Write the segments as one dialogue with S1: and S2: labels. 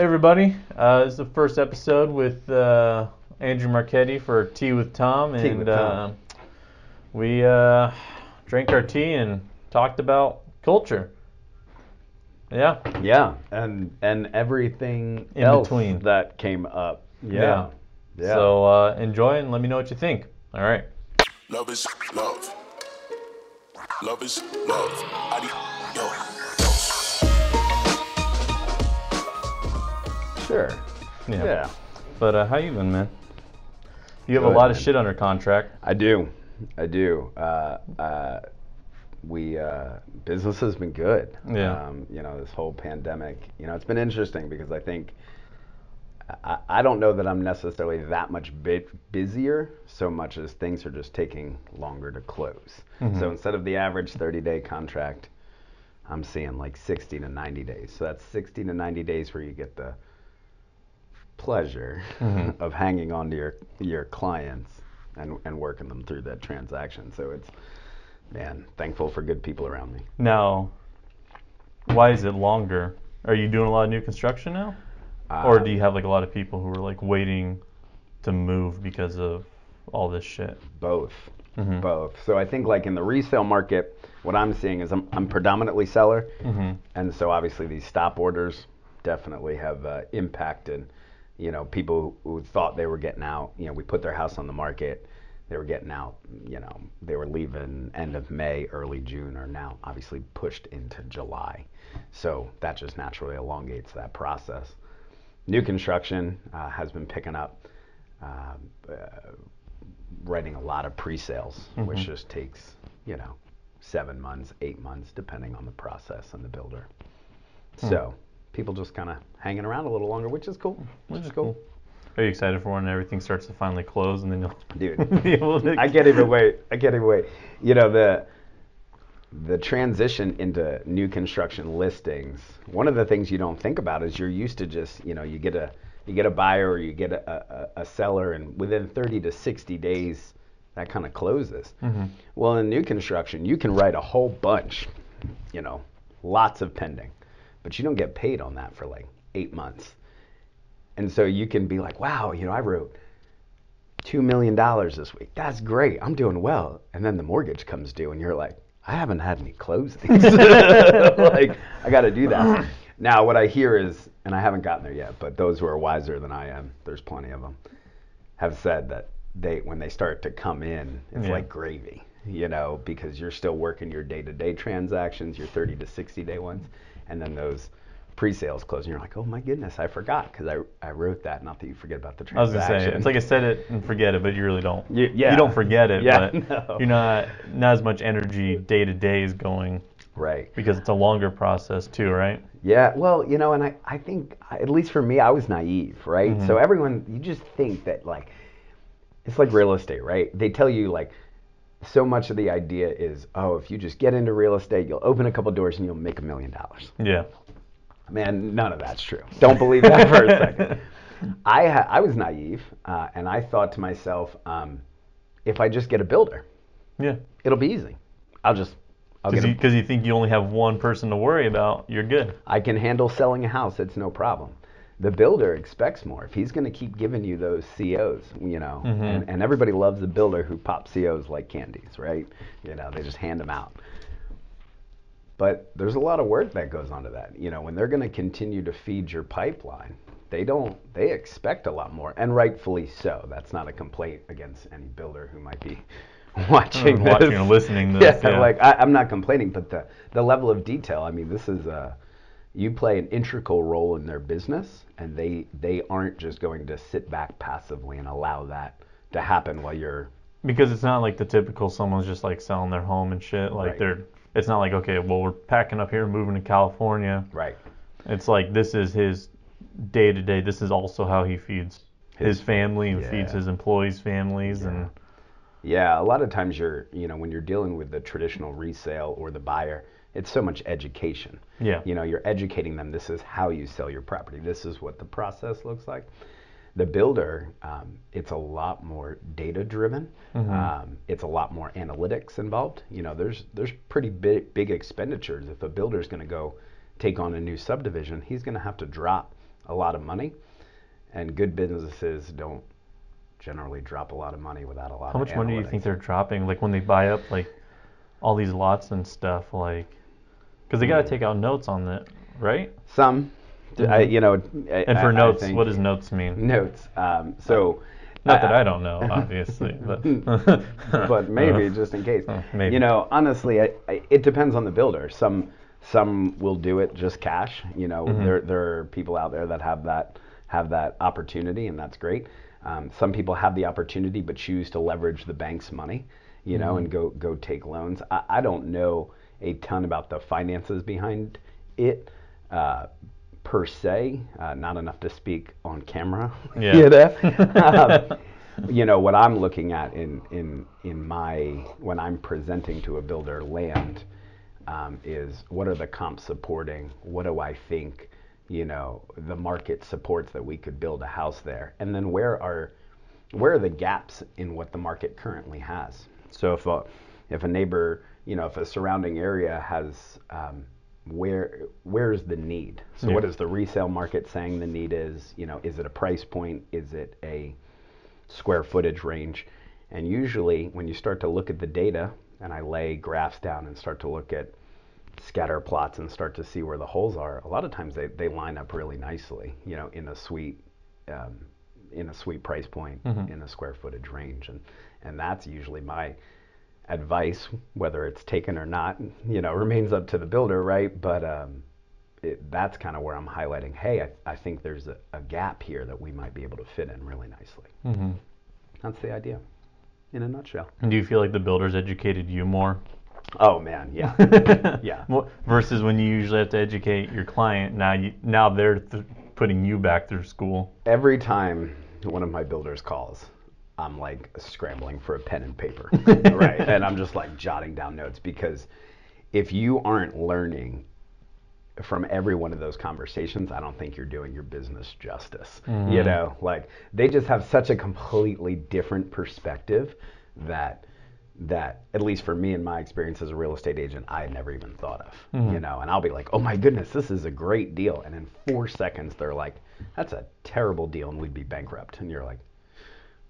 S1: Hey everybody, uh, this is the first episode with uh, Andrew Marchetti for Tea with Tom,
S2: Tea
S1: and
S2: with
S1: uh, we uh, drank our tea and talked about culture. Yeah,
S2: Yeah, and and everything
S1: In
S2: else
S1: between.
S2: that came up. Yeah. Yeah.
S1: So uh, enjoy and let me know what you think. All right.
S3: Love is love. Love is love. Adios.
S2: Sure.
S1: Yeah.
S2: Yeah.
S1: But uh, how you been, man? You have a lot of shit under contract.
S2: I do. I do. Uh, uh, we uh, business has been good.
S1: Yeah.
S2: Um, you know, this whole pandemic. You know, it's been interesting because I think I, I don't know that I'm necessarily that much busier so much as things are just taking longer to close. So instead of the average 30 day contract, I'm seeing like 60 to 90 days. So that's 60 to 90 days where you get the pleasure of hanging on to your your clients and, and working them through that transaction. So it's man, thankful for good people around me.
S1: Now, why is it longer? Are you doing a lot of new construction now? or
S2: Uh,
S1: do you have like a lot of people who are like waiting to move because of all this shit?
S2: Both.
S1: Mhm.
S2: Both. So I think like in the resale market, what I'm seeing is I'm, I'm predominantly seller,
S1: Mhm.
S2: and so obviously these stop orders definitely have uh, impacted. You know, people who, thought they were getting out. You know, we put their house on the market, they were getting out. You know, they were leaving end of May, early June, are now obviously pushed into July. So that just naturally elongates that process. New construction uh, has been picking up. Um, uh, writing a lot of pre-sales, which just takes, you know, seven months, eight months, depending on the process and the builder. So people just kind of hanging around a little longer, which is cool.
S1: Which is cool. Are you excited for when everything starts to finally close and then you'll
S2: Dude,
S1: be able to?
S2: I can't even wait. I can't even wait. You know the the transition into new construction listings. One of the things you don't think about is you're used to just you know you get a you get a buyer or you get a, a, a seller and within 30 to 60 days that kind of closes. Mm-hmm. Well, in new construction, you can write a whole bunch, you know, lots of pending, but you don't get paid on that for like eight months. And so you can be like, wow, you know, I wrote two million dollars this week. That's great. I'm doing well. And then the mortgage comes due, and you're like, I haven't had any closings. like, I got to do that. Now, what I hear is, and I haven't gotten there yet, but those who are wiser than I am, there's plenty of them, have said that they, when they start to come in, it's
S1: Yeah.
S2: like gravy, you know, because you're still working your day-to-day transactions, your 30 to 60 day ones, and then those pre-sales close, and you're like, oh my goodness, I forgot because I, I wrote that. Not that you forget about the transaction.
S1: I was
S2: transaction.
S1: gonna say it's like I said it and forget it, but you really don't.
S2: Y- yeah.
S1: You don't forget it,
S2: Yeah,
S1: but
S2: no.
S1: you're not not as much energy day to day is going
S2: right.
S1: because it's a longer process too, right?
S2: Yeah, well, you know, and I, I think, at least for me, I was naive, right?
S1: Mm-hmm.
S2: So everyone, you just think that, like, it's like real estate, right? They tell you, like, so much of the idea is, oh, if you just get into real estate, you'll open a couple doors and you'll make a million dollars.
S1: Yeah.
S2: Man, none of that's true. Don't believe that for a second. I, ha- I was naive, uh, and I thought to myself, um, if I just get a builder,
S1: Yeah.
S2: it'll be easy. I'll just, I'll
S1: Because you, you think you only have one person to worry about, you're good.
S2: I can handle selling a house. It's no problem. The builder expects more. If he's going to keep giving you those COs, you know, and, and everybody loves a builder who pops COs like candies, right? You know, they just hand them out. But there's a lot of work that goes onto that. You know, when they're going to continue to feed your pipeline, they don't. They expect a lot more, and rightfully so. That's not a complaint against any builder who might be watching,
S1: watching
S2: this.
S1: or listening to
S2: yeah,
S1: this, yeah.
S2: like I, I'm not complaining, but the the level of detail. I mean, this is uh, you play an integral role in their business, and they they aren't just going to sit back passively and allow that to happen while you're
S1: Because it's not like the typical someone's just like selling their home and shit. Like
S2: Right.
S1: they're, it's not like okay, well we're packing up here, and moving to California.
S2: right.
S1: It's like this is his day to day. This is also how he feeds his,
S2: His-
S1: family and feeds his employees' families, and
S2: Yeah, a lot of times you're, you know, when you're dealing with the traditional resale or the buyer, it's so much education.
S1: Yeah.
S2: You know, you're educating them. This is how you sell your property. This is what the process looks like. The builder, um, it's a lot more data driven. Um, it's a lot more analytics involved. You know, there's there's pretty big big expenditures. If a builder's going to go take on a new subdivision, he's going to have to drop a lot of money, and good businesses don't generally drop a lot of money without a lot.
S1: How much money do you think they're dropping? Like when they buy up like all these lots and stuff, like because they got to
S2: Hmm.
S1: take out notes on it, right?
S2: Some, I, you know, I-
S1: And for
S2: I-
S1: notes, what does notes mean?
S2: notes? Um, so,
S1: Not that I don't know, obviously, but
S2: but maybe
S1: Uh,
S2: just in case.
S1: uh, maybe.
S2: You know, honestly, I, I, it depends on the builder. Some some will do it just cash. You know,
S1: Mm-hmm.
S2: there there are people out there that have that have that opportunity, and that's great. Um, some people have the opportunity but choose to leverage the bank's money. You know, and
S1: Mm-hmm.
S2: go go take loans. I, I don't know a ton about the finances behind it. Uh, per se, uh, not enough to speak on camera.
S1: Yeah.
S2: you know? Um, you know what I'm looking at in in in my when I'm presenting to a builder land um, is what are the comps supporting? What do I think? You know the market supports that we could build a house there, and then where are where are the gaps in what the market currently has? So if a if a neighbor, you know, if a surrounding area has um, where where's the need? So what
S1: Yeah.
S2: is the resale market saying the need is? You know, is it a price point? Is it a square footage range? And usually, when you start to look at the data, and I lay graphs down and start to look at scatter plots and start to see where the holes are, a lot of times they, they line up really nicely, you know, in a sweet um, in a sweet price point in a square footage range, and and that's usually my advice, whether it's taken or not, you know, remains up to the builder, right? But um, it, that's kind of where I'm highlighting. Hey, I, I think there's a, a gap here that we might be able to fit in really nicely.
S1: hmm
S2: That's the idea, in a nutshell.
S1: Do you feel like the builders educated you more?
S2: Oh man, yeah, yeah.
S1: Versus when you usually have to educate your client. Now you now they're th- putting you back through school.
S2: Every time one of my builders calls, I'm like scrambling for a pen and paper, right? And I'm just like jotting down notes because if you aren't learning from every one of those conversations, I don't think you're doing your business justice. You mm-hmm. know, like they just have such a completely different perspective that that at least for me in my experience as a real estate agent, I had never even thought of. Mm-hmm. You know, and I'll be like, "Oh my goodness, this is a great deal," and in four seconds they're like, "That's a terrible deal, and we'd be bankrupt." And you're like,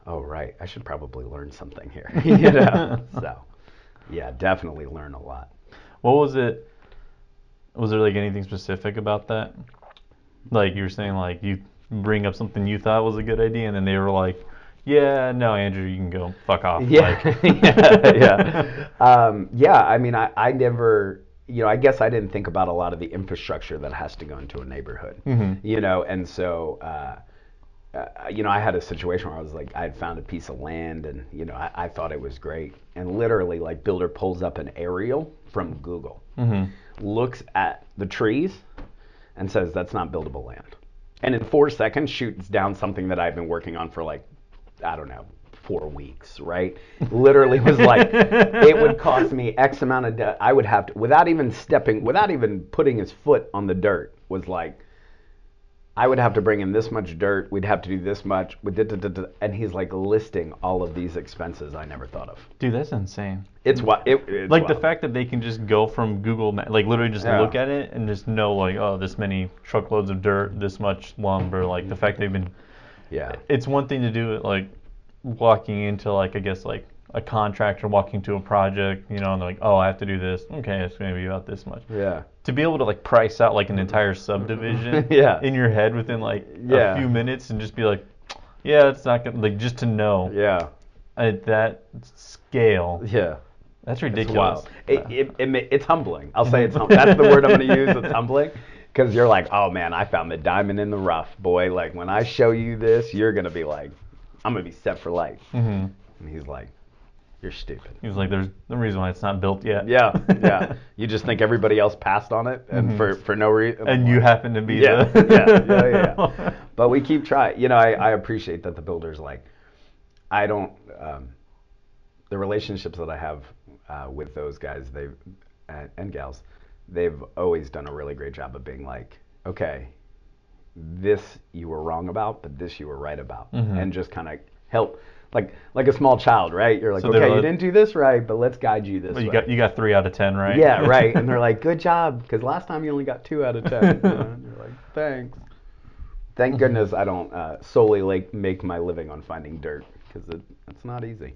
S2: "Oh right, I should probably learn something here." you know, so yeah, definitely learn a lot.
S1: What was it? Was there like anything specific about that? Like you were saying, like you bring up something you thought was a good idea, and then they were like, "Yeah, no, Andrew, you can go fuck off."
S2: Yeah,
S1: Like,
S2: yeah, yeah. Um, yeah, I mean, I, I never, you know, I guess I didn't think about a lot of the infrastructure that has to go into a neighborhood, you know, and so, uh, uh, you know, I had a situation where I was like, I had found a piece of land and, you know, I, I thought it was great. And literally, like, builder pulls up an aerial from Google, looks at the trees, and says, that's not buildable land. And in four seconds, shoots down something that I've been working on for like, I don't know, four weeks, right? Literally was like, it would cost me X amount of, de- I would have to, without even stepping, without even putting his foot on the dirt, was like, I would have to bring in this much dirt. We'd have to do this much. we did- did- did- did- And he's like listing all of these expenses I never thought of.
S1: dude, that's insane.
S2: It's what it, it's
S1: like the fact that they can just go from Google, like literally just
S2: Yeah.
S1: look at it and just know like, oh, this many truckloads of dirt, this much lumber. Like the fact they've been.
S2: Yeah.
S1: It's one thing to do it like walking into like I guess like a contractor walking to a project, you know, and they're like, oh, I have to do this. Okay, it's going to be about this much.
S2: Yeah.
S1: To be able to like price out like an entire subdivision
S2: Yeah.
S1: in your head within like
S2: Yeah.
S1: a few minutes and just be like, yeah, it's not gonna like just to know
S2: Yeah.
S1: at that scale.
S2: Yeah.
S1: That's
S2: It's
S1: ridiculous.
S2: wild. It, it, it, it's humbling. I'll say it's hum- that's the word I'm going to use. It's humbling because you're like, oh man, I found the diamond in the rough, boy. Like when I show you this, you're going to be like, I'm going to be set for life.
S1: hmm
S2: And he's like, you're stupid.
S1: He was like, "There's no reason why it's not built yet."
S2: Yeah, yeah. You just think everybody else passed on it, and for for no reason.
S1: And you happen to be
S2: yeah,
S1: the.
S2: yeah, yeah, yeah, yeah. But we keep trying. You know, I, I appreciate that the builders like. I don't. Um, the relationships that I have uh, with those guys, they've and, and gals, they've always done a really great job of being like, okay, this you were wrong about, but this you were right about,
S1: Mhm.
S2: and just kind of help. Like, like a small child, right? You're like,
S1: So
S2: okay, you didn't do this right, but let's guide you this
S1: Well, you
S2: way.
S1: got you got three out of ten, right?
S2: Yeah, right. And they're like, "Good job," because last time you only got two out of ten. and you're like, "Thanks, Thank goodness I don't uh, solely like make my living on finding dirt because it, it's not easy.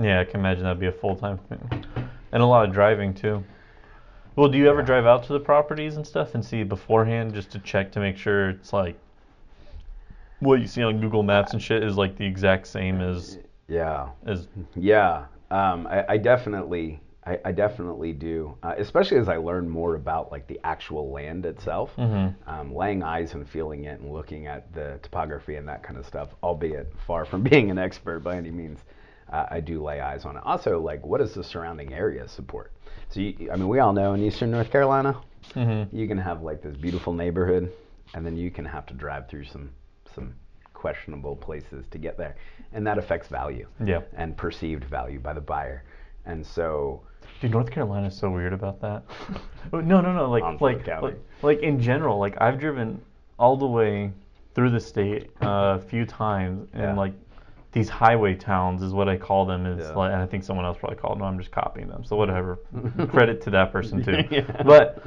S1: Yeah, I can imagine that'd be a full time thing, and a lot of driving too. Well, do you ever drive out to the properties and stuff and see beforehand just to check to make sure it's like what you see on Google Maps and shit is like the exact same as
S2: Yeah,
S1: as
S2: yeah. Um, I, I definitely, I, I definitely do, uh, especially as I learn more about like the actual land itself.
S1: Mhm.
S2: Um, laying eyes and feeling it and looking at the topography and that kind of stuff, albeit far from being an expert by any means. Uh, I do lay eyes on it. Also, like, what does the surrounding area support? So, you, I mean, we all know in Eastern North Carolina,
S1: Mhm.
S2: you can have like this beautiful neighborhood, and then you can have to drive through some some questionable places to get there, and that affects value
S1: yeah.
S2: and perceived value by the buyer. And so,
S1: Dude, North Carolina's so weird about that. No, no, no. Like, like, like, like in general. Like, I've driven all the way through the state uh, a few times, and
S2: Yeah.
S1: like these highway towns is what I call them. Is
S2: Yeah.
S1: like, and I think someone else probably called them. I'm just copying them. So whatever. Credit to that person too.
S2: Yeah.
S1: But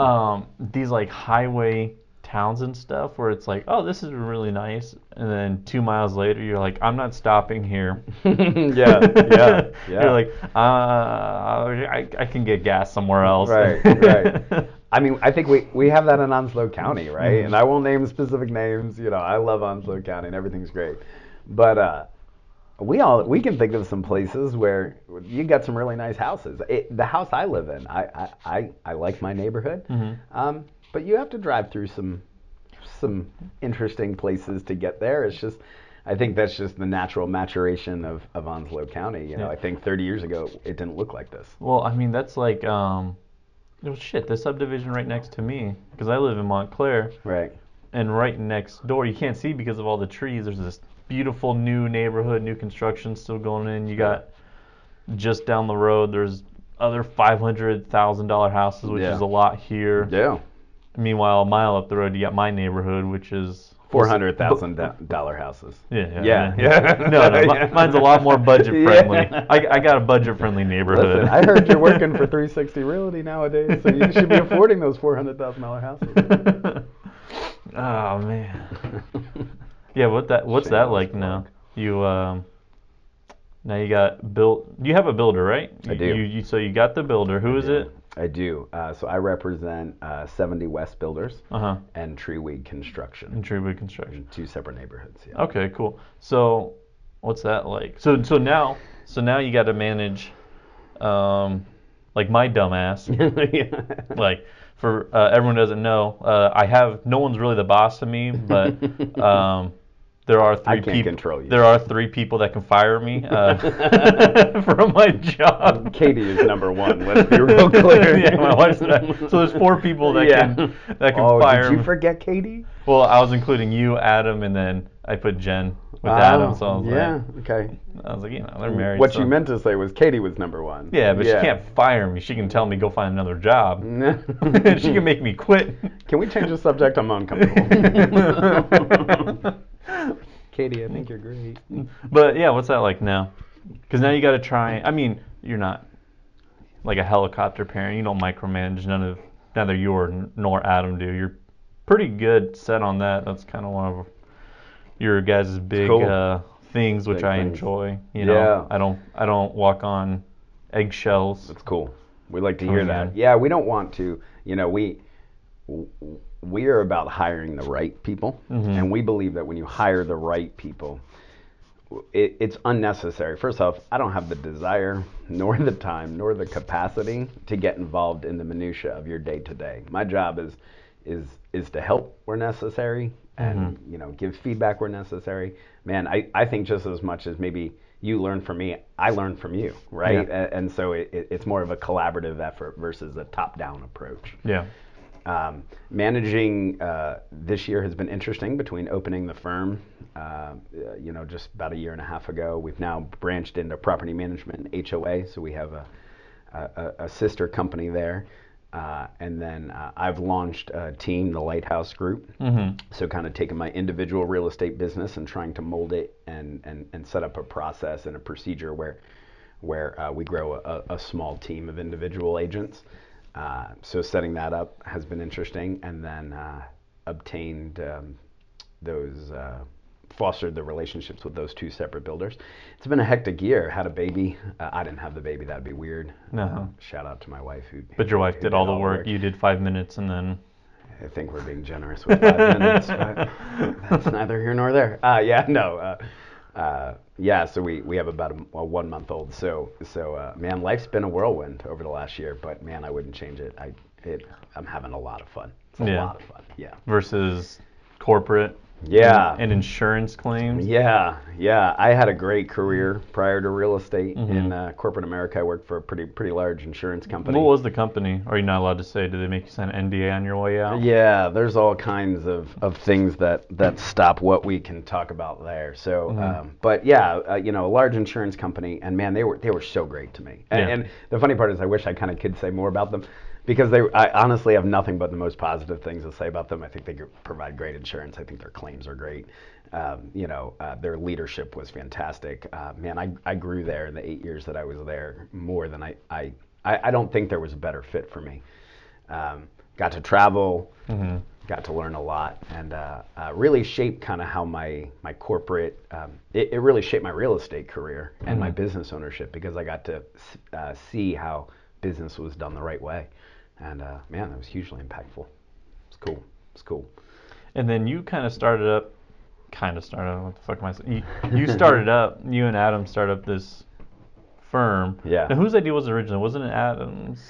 S1: um, these like highway towns and stuff where it's like, oh, this is really nice, and then two miles later you're like, I'm not stopping here.
S2: yeah, yeah, yeah.
S1: You're like, uh, I, I can get gas somewhere else.
S2: Right, right. I mean, I think we, we have that in Onslow County, right?
S1: Mhm.
S2: And I won't name specific names. You know, I love Onslow County and everything's great, but uh, we all we can think of some places where you got some really nice houses. It, the house I live in, I I, I, I like my neighborhood,
S1: Mhm.
S2: um, but you have to drive through some some interesting places to get there. It's just. I think that's just the natural maturation of, of Onslow County. You know,
S1: Yeah.
S2: I think 30 years ago it didn't look like this.
S1: Well, I mean, that's like, um, oh shit, the subdivision right next to me, because I live in Montclair,
S2: Right.
S1: and right next door, you can't see because of all the trees. There's this beautiful new neighborhood, new construction still going in. You got just down the road, there's other five hundred thousand dollar houses, which
S2: Yeah.
S1: is a lot here.
S2: Yeah.
S1: Meanwhile, a mile up the road, you got my neighborhood, which is
S2: Four hundred thousand dollar houses.
S1: Yeah,
S2: Yeah, yeah.
S1: no, no,
S2: Yeah.
S1: mine's a lot more budget friendly.
S2: Yeah.
S1: I, I got a budget friendly neighborhood.
S2: Listen, I heard you're working for 360 Realty nowadays, so you should be affording those four hundred thousand dollar houses.
S1: oh man. Yeah, what that what's that
S2: Shameless
S1: like now? You um now you got built you have a builder, right?
S2: I do.
S1: You, you so you got the builder. Who is it?
S2: I do. Uh, so I represent uh, 70 West Builders
S1: Uh-huh.
S2: and Treewood Construction,
S1: In Treewood Construction.
S2: two separate neighborhoods. Yeah.
S1: Okay, cool. So what's that like? So so now so now you got to manage um like my dumbass
S2: yeah.
S1: like for uh, everyone doesn't know, uh, I have no one's really the boss of me, but um, there are three people. There are three people that can fire me uh, from my job.
S2: Katie is number one. Let's be real clear.
S1: yeah, my wife's not. So there's four people that
S2: Yeah.
S1: can that can
S2: oh,
S1: fire
S2: did you
S1: me.
S2: forget Katie?
S1: Well, I was including you, Adam, and then I put Jen with ah, Adam. So I was
S2: Oh, yeah.
S1: like,
S2: okay.
S1: I was like, you know, they're married.
S2: What
S1: so-
S2: you meant to say was Katie was number one.
S1: Yeah, but she can't fire me. She can tell me go find another job.
S2: can't.
S1: she can make me quit.
S2: Can we change the subject? I'm uncomfortable. Katie, I think you're great.
S1: But yeah, what's that like now? Because now you got to try. I mean, you're not like a helicopter parent. You don't micromanage. None of neither you or nor Adam do. You're pretty good set on that. That's kind of one of your guys' big
S2: cool.
S1: uh, things, which
S2: Big
S1: I
S2: things.
S1: enjoy. You know,
S2: Yeah.
S1: I don't I don't walk on eggshells.
S2: That's cool. We like to
S1: Coming
S2: hear that.
S1: in.
S2: Yeah, we don't want to. You know, we we are about hiring the right people,
S1: Mhm.
S2: and we believe that when you hire the right people, it, it's unnecessary. First off, I don't have the desire, nor the time, nor the capacity to get involved in the minutia of your day to day. My job is is is to help where necessary, and you know, give feedback where necessary. Man, I, I think just as much as maybe you learn from me, I learn from you, right?
S1: Yeah.
S2: A- And, so it, it, it's more of a collaborative effort versus a top-down approach.
S1: Yeah.
S2: Um, managing uh, this year has been interesting between opening the firm, uh, you know, just about a year and a half ago. We've now branched into property management, HOA, so we have a, a- a sister company there. Uh, and then uh, I've launched a team, the Lighthouse Group.
S1: Mm-hmm.
S2: So kind of taking my individual real estate business and trying to mold it and, and, and set up a process and a procedure where where uh, we grow a, a small team of individual agents. Uh, so setting that up has been interesting, and then uh, obtained um, those uh, fostered the relationships with those two separate builders. It's been a hectic year. Had a baby. Uh, I didn't have the baby. That'd be weird.
S1: No.
S2: Uh, shout out to my wife who.
S1: But your wife
S2: who
S1: did all the work. You did five minutes, and then
S2: I think we're being generous with five minutes, but that's neither here nor there. Uh, yeah, no. Uh, uh, yeah, so we, we have about a, a one month old. So so uh, man, life's been a whirlwind over the last year. But man, I wouldn't change it. I it, I'm having a lot of fun. It's a
S1: Yeah.
S2: lot of fun. Yeah.
S1: versus corporate.
S2: Yeah.
S1: And insurance claims.
S2: Yeah, yeah. I had a great career prior to real estate
S1: Mhm.
S2: in uh, corporate America. I worked for a pretty pretty large insurance company.
S1: What was the company? Are you not allowed to say? Do they make you sign an NDA on your way out?
S2: Yeah, there's all kinds of, of things that, that stop what we can talk about there. So,
S1: Mhm.
S2: um, but yeah, uh, you know, a large insurance company, and man, they were they were so great to me. And,
S1: Yeah.
S2: and the funny part is, I wish I kind of could say more about them, because they, I honestly have nothing but the most positive things to say about them. I think they provide great insurance. I think their claims are great. Um, you know, uh, their leadership was fantastic. Uh, man, I, I grew there in the eight years that I was there more than I, I, I, I don't think there was a better fit for me. Um, got to travel,
S1: hmm
S2: got to learn a lot, and uh, uh, really shaped kind of how my my corporate. Um, it, it really shaped my real estate career and my
S1: Mhm.
S2: business ownership because I got to uh, see how business was done the right way, and uh, man, that was hugely impactful. It's cool. It's cool.
S1: And then you kind of started up, kind of started. What the fuck am I saying? You, you started up. You and Adam started up this firm.
S2: Yeah.
S1: Now, whose idea was it originally? Wasn't it Adam's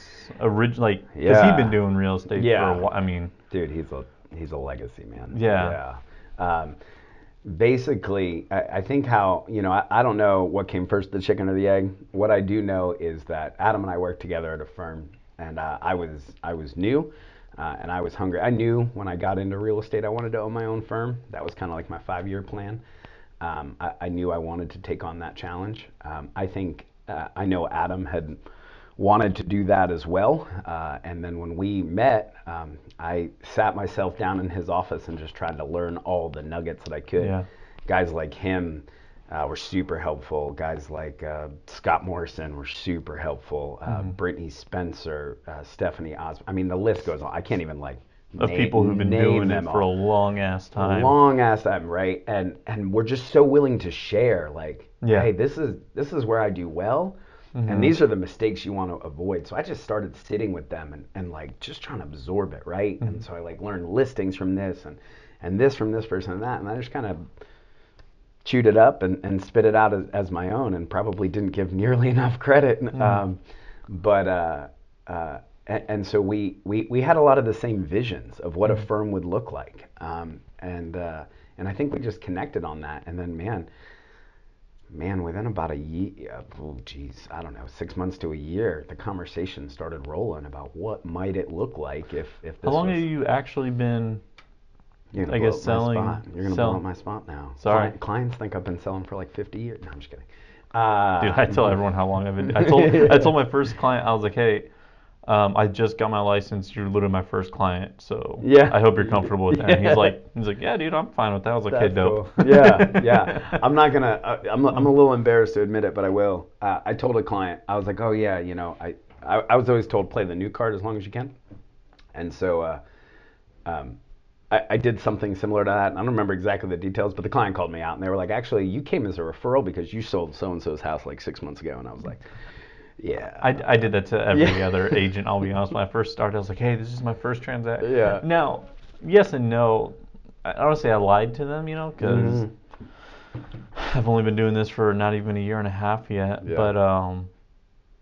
S1: original? Like, because
S2: Yeah.
S1: he'd been doing real estate
S2: Yeah.
S1: for a while. I mean,
S2: Dude, he's a he's a legacy man.
S1: Yeah.
S2: Yeah. Um, basically, I, I think how you know I, I don't know what came first, the chicken or the egg. What I do know is that Adam and I worked together at a firm, and uh, I was I was new, uh, and I was hungry. I knew when I got into real estate, I wanted to own my own firm. That was kind of like my five-year plan. Um, I, I knew I wanted to take on that challenge. Um, I think uh, I know Adam had wanted to do that as well. Uh, and then when we met, um, I sat myself down in his office and just tried to learn all the nuggets that I could.
S1: Yeah.
S2: Guys like him uh, were super helpful. Guys like uh, Scott Morrison were super helpful. Uh,
S1: Mm-hmm.
S2: Brittany Spencer, uh, Stephanie Osborne. I mean, the list goes on. I can't even like
S1: of
S2: na-
S1: people who've been
S2: name
S1: doing it for a long ass time.
S2: long ass time, right? And and we're just so willing to share, like,
S1: Yeah.
S2: hey, this is this is where I do well,
S1: Mhm.
S2: and these are the mistakes you want to avoid. So I just started sitting with them and, and like just trying to absorb it, right?
S1: Mm-hmm.
S2: And so I like learned listings from this and and this from this person and that, and I just kind of chewed it up and, and spit it out as, as my own, and probably didn't give nearly enough credit.
S1: Mm.
S2: Um, but uh, uh, and, and so we, we we had a lot of the same visions of what a
S1: Mm.
S2: firm would look like, um, and uh, and I think we just connected on that. And then man, man, within about a year, oh geez, I don't know, six months to a year, the conversation started rolling about what might it look like if if this
S1: How long
S2: was,
S1: have you actually been?
S2: You're gonna
S1: I
S2: blow
S1: guess
S2: up
S1: selling-
S2: my spot. You're gonna
S1: sell-
S2: blow up my spot now.
S1: Sorry.
S2: Cli- clients think I've been selling for like 50 years. No, I'm just kidding. Uh,
S1: Dude, I tell everyone how long I've been. I told I told my first client I was like, hey, um, I just got my license. You're literally my first client, so
S2: Yeah.
S1: I hope you're comfortable with that. And
S2: Yeah.
S1: he's like, he's like, yeah, dude, I'm fine with that. I was like,
S2: That's
S1: dope.
S2: cool. Yeah, yeah. I'm not gonna. Uh, I'm. I'm a little embarrassed to admit it, but I will. Uh, I told a client. I was like, oh yeah, you know, I, I. I was always told play the new card as long as you can, and so. Uh, um, I, I did something similar to that. I don't remember exactly the details, but the client called me out and they were like, actually, you came as a referral because you sold so and so's house like six months ago, and I was like, yeah.
S1: I, I did that to every
S2: Yeah.
S1: other agent. I'll be honest. When I first started, I was like, hey, this is my first transaction.
S2: Yeah.
S1: Now, yes and no. I I don't say I lied to them, you know, because
S2: Mhm.
S1: I've only been doing this for not even a year and a half yet.
S2: Yeah.
S1: But um,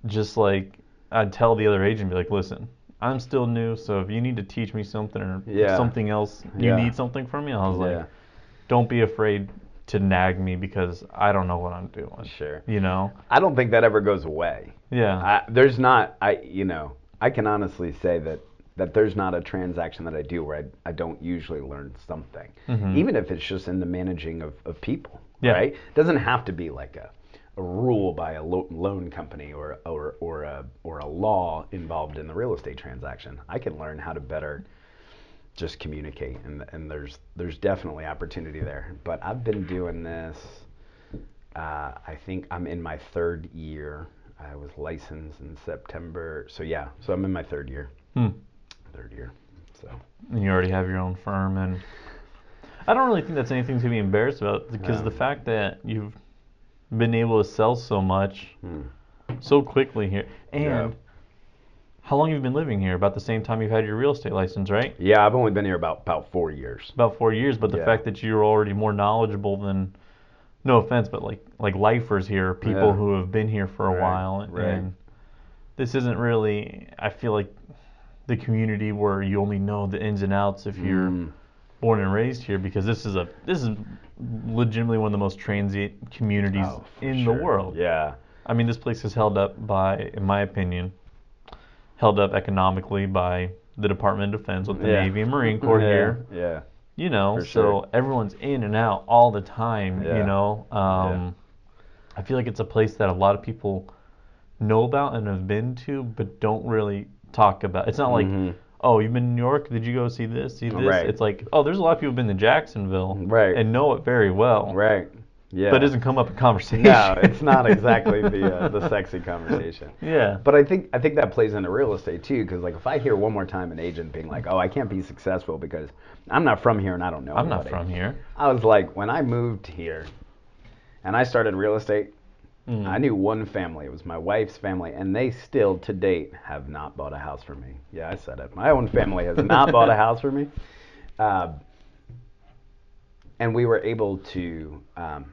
S1: just like I'd tell the other agent, be like, listen, I'm still new, so if you need to teach me something or
S2: Yeah.
S1: something else, you
S2: Yeah.
S1: need something from me. I was
S2: Yeah.
S1: like, don't be afraid to nag me because I don't know what I'm doing.
S2: Sure.
S1: You know?
S2: I don't think that ever goes away.
S1: Yeah.
S2: I, there's not, I you know, I can honestly say that that there's not a transaction that I do where I, I don't usually learn something,
S1: Mhm.
S2: even if it's just in the managing of, of people.
S1: Yeah.
S2: Right? It doesn't have to be like a, a rule by a lo- loan company or or or a or a law involved in the real estate transaction. I can learn how to better just communicate, and and there's there's definitely opportunity there. But I've been doing this. Uh, I think I'm in my third year. I was licensed in September, so yeah. So I'm in my third year.
S1: Hmm.
S2: Third year. So
S1: And you already have your own firm and I don't really think that's anything to be embarrassed about because
S2: No.
S1: the fact that you've been able to sell so much
S2: Hmm.
S1: so quickly here, and
S2: Yeah.
S1: how long you've been living here? About the same time you've had your real estate license, right?
S2: Yeah, I've only been here about about four years.
S1: About four years. But the
S2: Yeah.
S1: fact that you're already more knowledgeable than, no offense, but like like lifers here, people
S2: Yeah.
S1: who have been here for a
S2: Right,
S1: while,
S2: right.
S1: and this isn't really. I feel like the community where you only know the ins and outs if you're
S2: Mm.
S1: Born and raised here because this is a this is legitimately one of the most transient communities
S2: Oh,
S1: in
S2: sure.
S1: the world.
S2: Yeah.
S1: I mean, this place is held up by, in my opinion, held up economically by the Department of Defense with the
S2: Yeah.
S1: Navy and Marine Corps
S2: yeah.
S1: here.
S2: Yeah.
S1: You know,
S2: For
S1: so
S2: sure.
S1: everyone's in and out all the time.
S2: Yeah.
S1: You know, um, I feel like it's a place that a lot of people know about and have been to, but don't really talk about. It's not like,
S2: Mhm.
S1: Oh, you've been in New York? Did you go see this? See this?
S2: Right.
S1: It's like, oh, there's a lot of people who've been to Jacksonville
S2: Right.
S1: and know it very well,
S2: Right. Yeah.
S1: but it doesn't come up in conversation.
S2: No, it's not exactly the uh, the sexy conversation.
S1: yeah.
S2: But I think I think that plays into real estate too, because like if I hear one more time an agent being like, "Oh, I can't be successful because I'm not from here and I don't know."
S1: I'm not from here.
S2: I was like, when I moved here, and I started real estate,
S1: Mm.
S2: I knew one family. It was my wife's family, and they still to date have not bought a house for me. Yeah, I said it. My own family has not bought a house for me. Uh, and we were able to, um,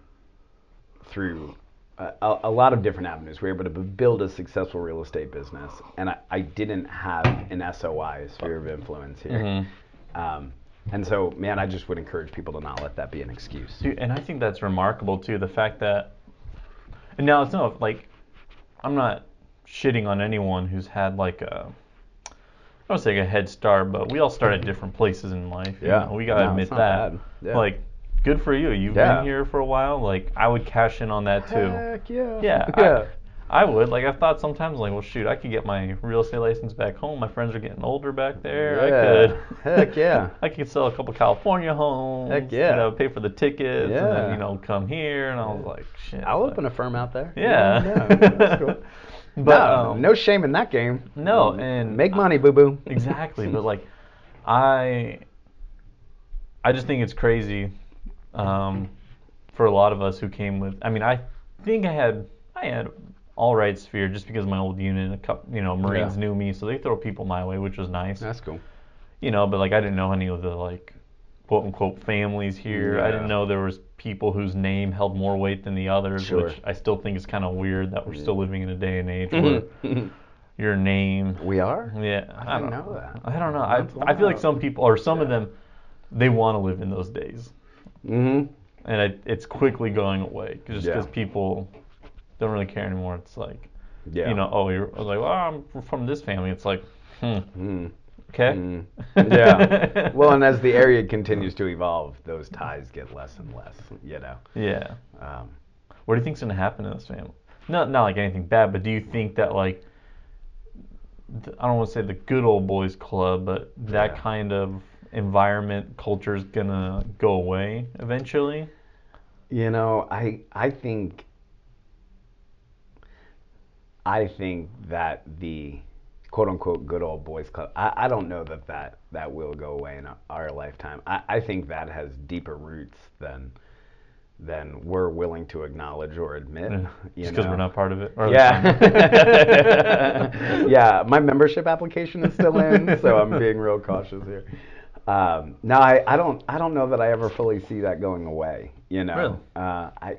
S2: through a, a, lot of different avenues, we were able to build a successful real estate business. And I, I didn't have an SOI, sphere of influence here.
S1: Mhm.
S2: Um, and so, man, I just would encourage people to not let that be an excuse.
S1: Dude, and I think that's remarkable too. The fact that, and now it's not like, I'm not shitting on anyone who's had like a, I don't say like a head start, but we all start at different places in life. you
S2: Yeah.
S1: know, we gotta
S2: No,
S1: admit
S2: it's not
S1: that.
S2: bad. Yeah.
S1: Like, good for you. You've
S2: Yeah.
S1: been here for a while. Like, I would cash in on that too.
S2: Heck yeah.
S1: Yeah,
S2: yeah.
S1: I, I would. Like, I've thought sometimes, like, well, shoot, I could get my real estate license back home. My friends are getting older back there. I
S2: Yeah.
S1: could.
S2: Heck yeah.
S1: I could sell a couple California homes.
S2: Heck yeah.
S1: You know, pay for the tickets, and
S2: Yeah.
S1: then you know, come here. And I was like, shit.
S2: I'll
S1: but-
S2: open a firm out there.
S1: Yeah.
S2: Yeah, that's cool.
S1: But
S2: no,
S1: um,
S2: no shame in that game.
S1: No, and
S2: make money, boo boo.
S1: exactly. But like, I, I just think it's crazy, um, for a lot of us who came with. I mean, I think I had I had all right sphere just because my old unit. A couple, you know, Marines
S2: Yeah.
S1: knew me, so they throw people my way, which was nice.
S2: That's cool.
S1: you know, but like I didn't know any of the like quote unquote families here. I didn't know there was people whose name held more weight than the others,
S2: Sure.
S1: which I still think is kind of weird that we're still living in a day and age where your name.
S2: we are.
S1: Yeah,
S2: I
S1: I, don't
S2: know that.
S1: I don't know. I I feel like some people or some of them, they want to live in those days,
S2: Mm-hmm.
S1: and it, it's quickly going away just
S2: Yeah.
S1: because people don't really care anymore. It's like,
S2: Yeah.
S1: you know, oh, you're I was like, well, I'm from this family. It's like, hmm,
S2: Mm.
S1: okay.
S2: Mm. Yeah. well, and as the area continues to evolve, those ties get less and less. You know.
S1: yeah.
S2: Um,
S1: What do you think's gonna happen to this family? Not not like anything bad, but do you think that like th- I don't want to say the good old boys club, but that
S2: Yeah.
S1: kind of environment culture is gonna go away eventually?
S2: You know, I I think I think that the quote unquote good old boys club. I, I don't know that, that that will go away in our, lifetime. I, I think that has deeper roots than than we're willing to acknowledge or admit.
S1: Yeah.
S2: you
S1: Just because we're not part of it. or
S2: Yeah. yeah, my membership application is still in, so I'm being real cautious here. Um, no, I, I don't I don't know that I ever fully see that going away. You know,
S1: Really?
S2: uh, I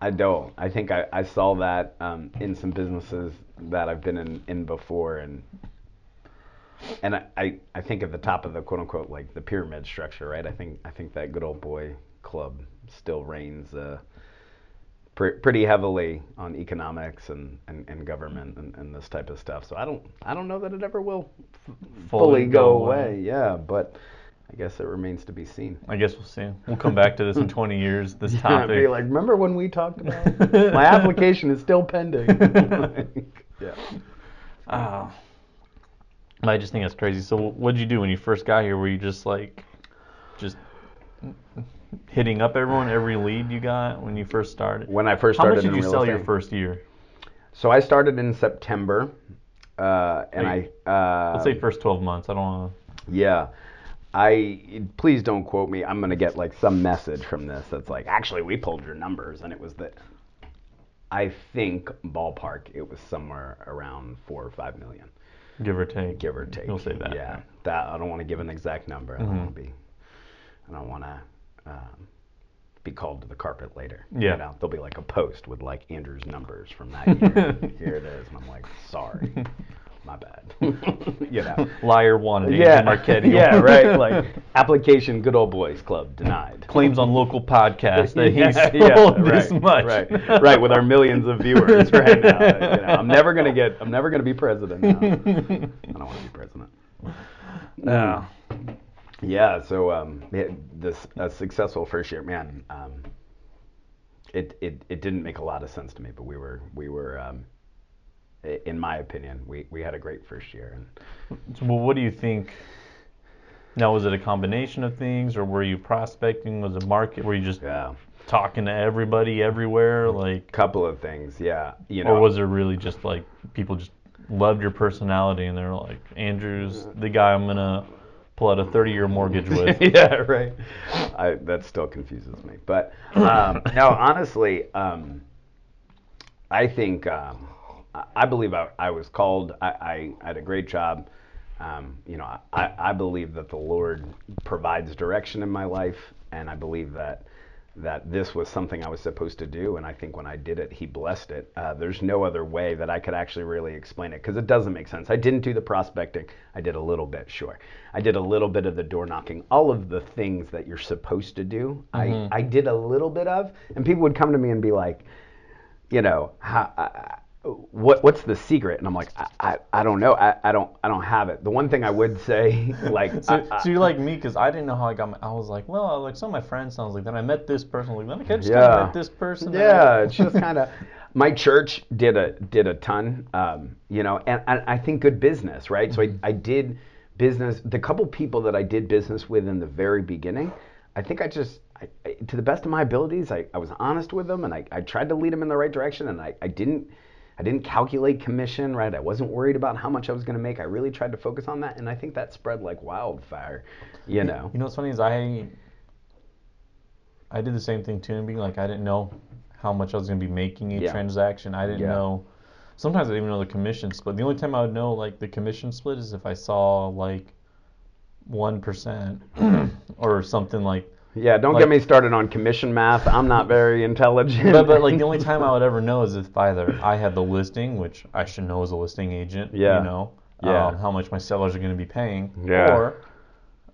S2: I don't. I think I, I saw that um, in some businesses that I've been in, in before, and and I, I, I think at the top of the quote unquote like the pyramid structure, right? I think I think that good old boy club still reigns uh, pre- pretty heavily on economics and, and, and government and, and this type of stuff. So I don't I don't know that it ever will f- fully, go, away. Yeah, but I guess it remains to be seen.
S1: I guess we'll see. We'll come back to this in 20 years. This
S2: Yeah,
S1: topic.
S2: be like, remember when we talked about my application is still pending. yeah.
S1: Oh. I just think that's crazy. So, what did you do when you first got here? Were you just like, just hitting up everyone, every lead you got when you first started?
S2: When I first started, How
S1: much did
S2: in
S1: you sell your first year?
S2: So I started in September, uh, and I uh,
S1: Let's say first 12 months. I don't want
S2: Yeah. I please don't quote me. I'm gonna get like some message from this that's like, actually, we pulled your numbers, and it was that. I think ballpark, it was somewhere around four or five million,
S1: Give or take.
S2: give or take.
S1: You'll say that.
S2: Yeah, that I don't want to give an exact number. I don't want to be. I don't want to. Um, be called to the carpet later.
S1: Yeah.
S2: You know, there'll be like a post with like Andrew's numbers from that year. Here it is. And I'm like, sorry. My bad. you know.
S1: Liar wanted.
S2: Yeah.
S1: Marchetti.
S2: yeah, right. Like application good old boys club denied.
S1: claims on local podcast that he
S2: Yeah,
S1: this
S2: right,
S1: much.
S2: Right, right, with our millions of viewers right now. You know, I'm never gonna get. I'm never gonna be president. Now. I don't want to be president.
S1: Yeah.
S2: Yeah. So um, it, this a successful first year, man. Um, it, it it didn't make a lot of sense to me, but we were we were. Um, in my opinion, we, we had a great first year, and
S1: So, well, what do you think? Now, was it a combination of things, or were you prospecting? Was it market? Were you just
S2: yeah,
S1: talking to everybody everywhere? Like, a
S2: couple of things, yeah, you know,
S1: or was it really just like people just loved your personality and they're like, Andrew's the guy I'm gonna pull out a 30-year mortgage with?
S2: yeah, right. I, that still confuses me. But um, no, honestly, um, I think um, I- believe I, I was called. I, I, I had a great job. Um, you know, I, I believe that the Lord provides direction in my life, and I believe that that this was something I was supposed to do. And I think when I did it, He blessed it. Uh, there's no other way that I could actually really explain it because it doesn't make sense. I didn't do the prospecting. I did a little bit, sure. I did a little bit of the door knocking. All of the things that you're supposed to do, I, I did a little bit of. And people would come to me and be like, you know, how, I, what what's the secret? And I'm like, I, I, I don't know. I, I don't I don't have it. The one thing I would say, like,
S1: So,
S2: I- I-
S1: so you're like me because I didn't know how I got my. I was like, well, like some of my friends sounds like. Then I met this person. Like then I just
S2: Yeah.
S1: met this person.
S2: Yeah, it's just kind of. My church did a did a ton, um, you know, and, and I think good business, right? So I, I did business. The couple people that I did business with in the very beginning, I think I just, I, I, to the best of my abilities, I, I was honest with them, and I, I tried to lead them in the right direction, and I, I didn't. I didn't calculate commission, right? I wasn't worried about how much I was going to make. I really tried to focus on that, and I think that spread like wildfire, you know.
S1: You know what's funny is I I did the same thing too, and being like I didn't know how much I was gonna be making each
S2: Yeah.
S1: transaction. I didn't
S2: Yeah.
S1: know. Sometimes I didn't even know the commission split. The only time I would know like the commission split is if I saw like one percent or something like.
S2: Yeah, don't
S1: Like-
S2: get me started on commission math. I'm not very intelligent.
S1: But but like the only time I would ever know is if either I had the listing, which I should know as a listing agent.
S2: Yeah.
S1: You know.
S2: Yeah.
S1: Um, how much my sellers are gonna be paying.
S2: Yeah.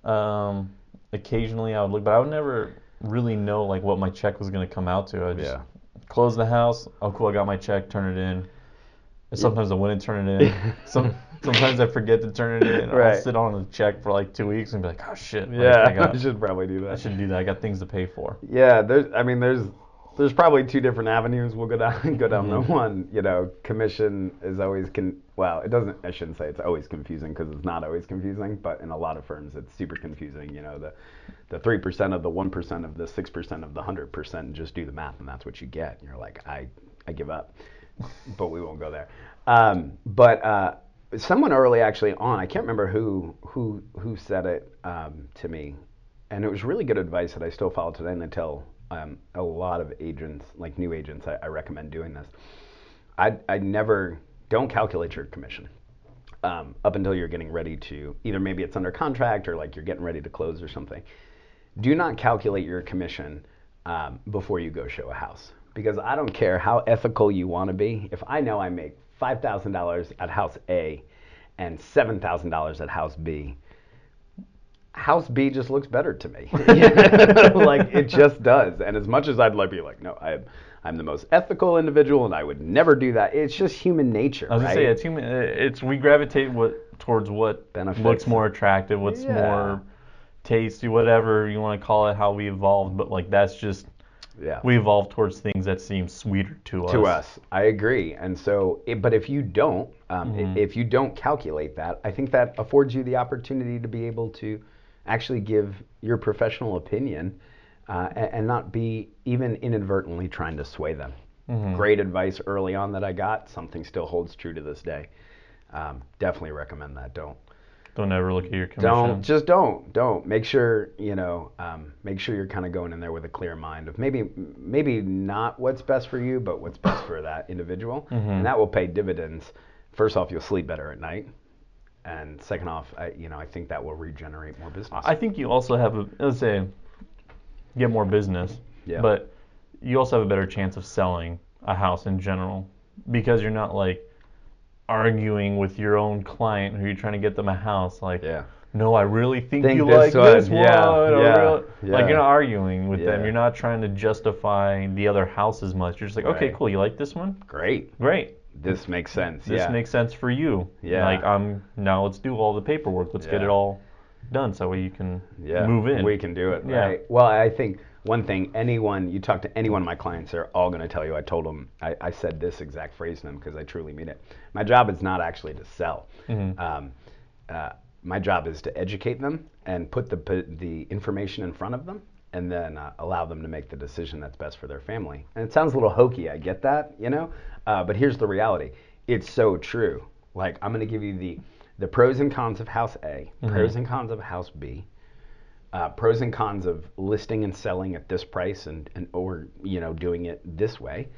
S1: Or um, occasionally I would look, but I would never really know like what my check was gonna come out to. I just
S2: Yeah.
S1: close the house. Oh, cool! I got my check. Turn it in. Sometimes I wouldn't turn it in. Some sometimes I forget to turn it in.
S2: Right.
S1: I'll sit on a check for like two weeks and be like, oh shit. like,
S2: Yeah,
S1: I, got,
S2: I should probably do that.
S1: I should do that. I got things to pay for.
S2: Yeah, there's. I mean, there's. There's probably two different avenues. We'll go down. Go down
S1: Mm-hmm.
S2: the one. You know, commission is always con. Well, it doesn't. I shouldn't say it's always confusing because it's not always confusing. But in a lot of firms, it's super confusing. You know, the the three percent of the one percent of the six percent of the hundred percent. Just do the math, and that's what you get. And you're like, I I give up. but we won't go there. Um, but uh, someone early actually on, I can't remember who who who said it um, to me, and it was really good advice that I still follow today, and I tell um, a lot of agents, like new agents, I, I recommend doing this. I I never don't calculate your commission. Um, up until you're getting ready to either maybe it's under contract or like you're getting ready to close or something do not calculate your commission um, before you go show a house because I don't care how ethical you want to be. If I know I make five thousand dollars at house A and seven thousand dollars at house B, house B just looks better to me. like it just does. And as much as I'd like to be like, no, I'm I'm the most ethical individual and I would never do that. It's just human nature.
S1: I was
S2: right?
S1: gonna say it's human. It's we gravitate what towards what
S2: Benefits.
S1: looks more attractive, what's
S2: Yeah.
S1: more tasty, whatever you want to call it, how we evolved. But like that's just
S2: yeah.
S1: we evolve towards things that seem sweeter to us.
S2: to us. I agree. And so, it, but if you don't, um, i- if you don't calculate that, I think that affords you the opportunity to be able to actually give your professional opinion uh, and, and not be even inadvertently trying to sway them. Great advice early on that I got. Something still holds true to this day. Um, definitely recommend that. Don't
S1: Don't ever look at your commission.
S2: Don't just don't don't make sure you know um, make sure you're kind of going in there with a clear mind of maybe maybe not what's best for you, but what's best for that individual,
S1: Mm-hmm.
S2: and that will pay dividends. First off, you'll sleep better at night, and second off, I, you know I think that will regenerate more business.
S1: I think you also have a let's say get more business,
S2: Yeah.
S1: but you also have a better chance of selling a house in general because you're not like arguing with your own client who you're trying to get them a house like
S2: yeah.
S1: no I really think,
S2: Think
S1: you
S2: this
S1: like
S2: one,
S1: this one
S2: yeah,
S1: or
S2: yeah,
S1: like you're not arguing with them you're not trying to justify the other house as much you're just like okay cool you like this one
S2: Great.
S1: great
S2: This makes sense.
S1: this
S2: yeah.
S1: makes sense for you
S2: Yeah.
S1: like I'm now let's do all the paperwork let's get it all done so you can
S2: yeah,
S1: move in
S2: We can do it.
S1: Yeah.
S2: Right. Well, I think one thing, anyone, you talk to any one of my clients, they're all going to tell you. I told them, I, I said this exact phrase to them because I truly mean it. My job is not actually to sell.
S1: Mm-hmm.
S2: Um, uh, my job is to educate them and put the the information in front of them, and then uh, allow them to make the decision that's best for their family. And it sounds a little hokey. I get that, you know, uh, but here's the reality. It's so true. Like I'm going to give you the the pros and cons of house A, pros and cons of house B, uh, pros and cons of listing and selling at this price and, and or you know doing it this way.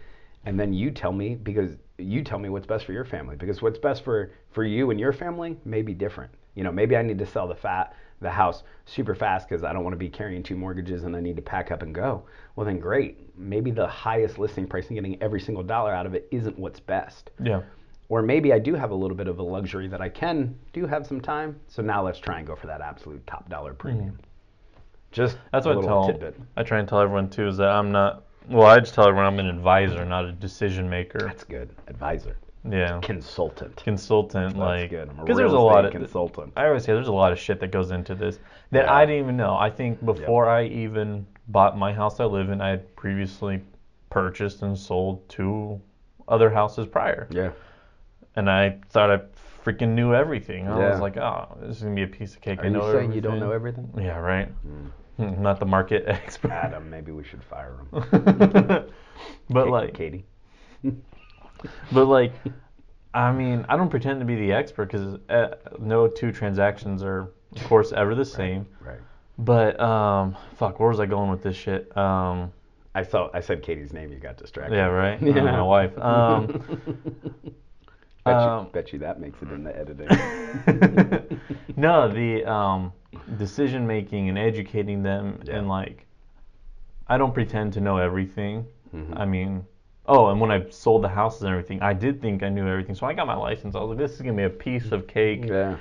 S2: And then you tell me because you tell me what's best for your family because what's best for for you and your family may be different. You know maybe i need to sell the fat the house super fast because i don't want to be carrying two mortgages and i need to pack up and go. Well then great. Maybe the highest listing price and getting every single dollar out of it isn't what's best.
S1: Yeah.
S2: Or maybe I do have a little bit of a luxury that I can do have some time. So now let's try and go for that absolute top dollar premium. Just
S1: That's what I tell.
S2: tidbit.
S1: I try and tell everyone too is that I'm not. Well, I just tell everyone I'm an advisor, not a decision maker.
S2: That's good. Advisor,
S1: Yeah,
S2: consultant.
S1: consultant,
S2: That's
S1: like
S2: good. I'm a
S1: because
S2: real
S1: there's a lot of.
S2: consultant.
S1: I always say there's a lot of shit that goes into this that
S2: Yeah.
S1: I didn't even know. I think before I even bought my house I live in, I had previously purchased and sold two other houses prior,
S2: Yeah.
S1: and I thought I freaking knew everything. I
S2: Yeah.
S1: was like, oh, this is gonna be a piece of cake.
S2: Are
S1: I
S2: you
S1: know
S2: saying you don't know everything?
S1: Yeah, right. Mm. Hmm, Not the market expert.
S2: Adam, maybe we should fire him.
S1: but
S2: Ka-
S1: like,
S2: Katie.
S1: but like, I mean, I don't pretend to be the expert because uh, no two transactions are, of course, ever the same.
S2: Right.
S1: But um, fuck, where was I going with this shit? Um,
S2: I saw. I said Katie's name. You got distracted.
S1: yeah, right.
S2: Yeah.
S1: Uh, my wife. Um,
S2: Bet,
S1: um,
S2: you, bet you that makes it in the editing.
S1: no, the um, decision making and educating them
S2: Yeah.
S1: and like, I don't pretend to know everything.
S2: Mm-hmm.
S1: I mean, oh, and when I sold the houses and everything, I did think I knew everything. So I got my license. I was like, this is gonna be a piece of cake
S2: yeah.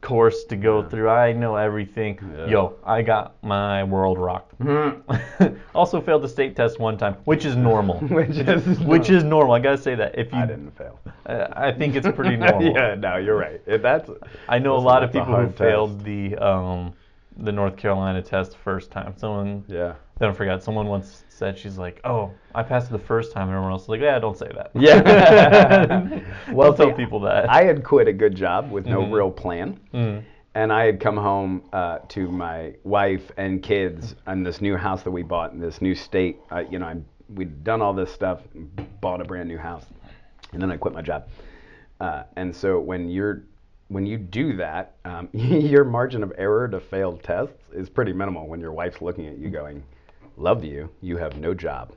S1: Course to go through. I know everything.
S2: Yeah.
S1: Yo, I got my world rocked. also failed the state test one time, which is normal.
S2: Which is
S1: which is normal. I gotta say that. If you,
S2: I didn't fail.
S1: uh, I think it's pretty normal.
S2: yeah, no, you're right. If that's
S1: I know a lot of people who
S2: hard
S1: failed the um, the North Carolina test first time. Someone,
S2: Yeah.
S1: Don't forget, someone once said she's like, "Oh, I passed it the first time," and everyone else was like, "Yeah, don't say that."
S2: Yeah. well,
S1: don't tell people that.
S2: I had quit a good job with no
S1: Mhm.
S2: real plan.
S1: Mm.
S2: And I had come home uh, to my wife and kids in this new house that we bought in this new state. Uh, you know, I, we'd done all this stuff, bought a brand new house, and then I quit my job. Uh, and so when you're when you do that, um, your margin of error to failed tests is pretty minimal. When your wife's looking at you, going, "Love you, you have no job,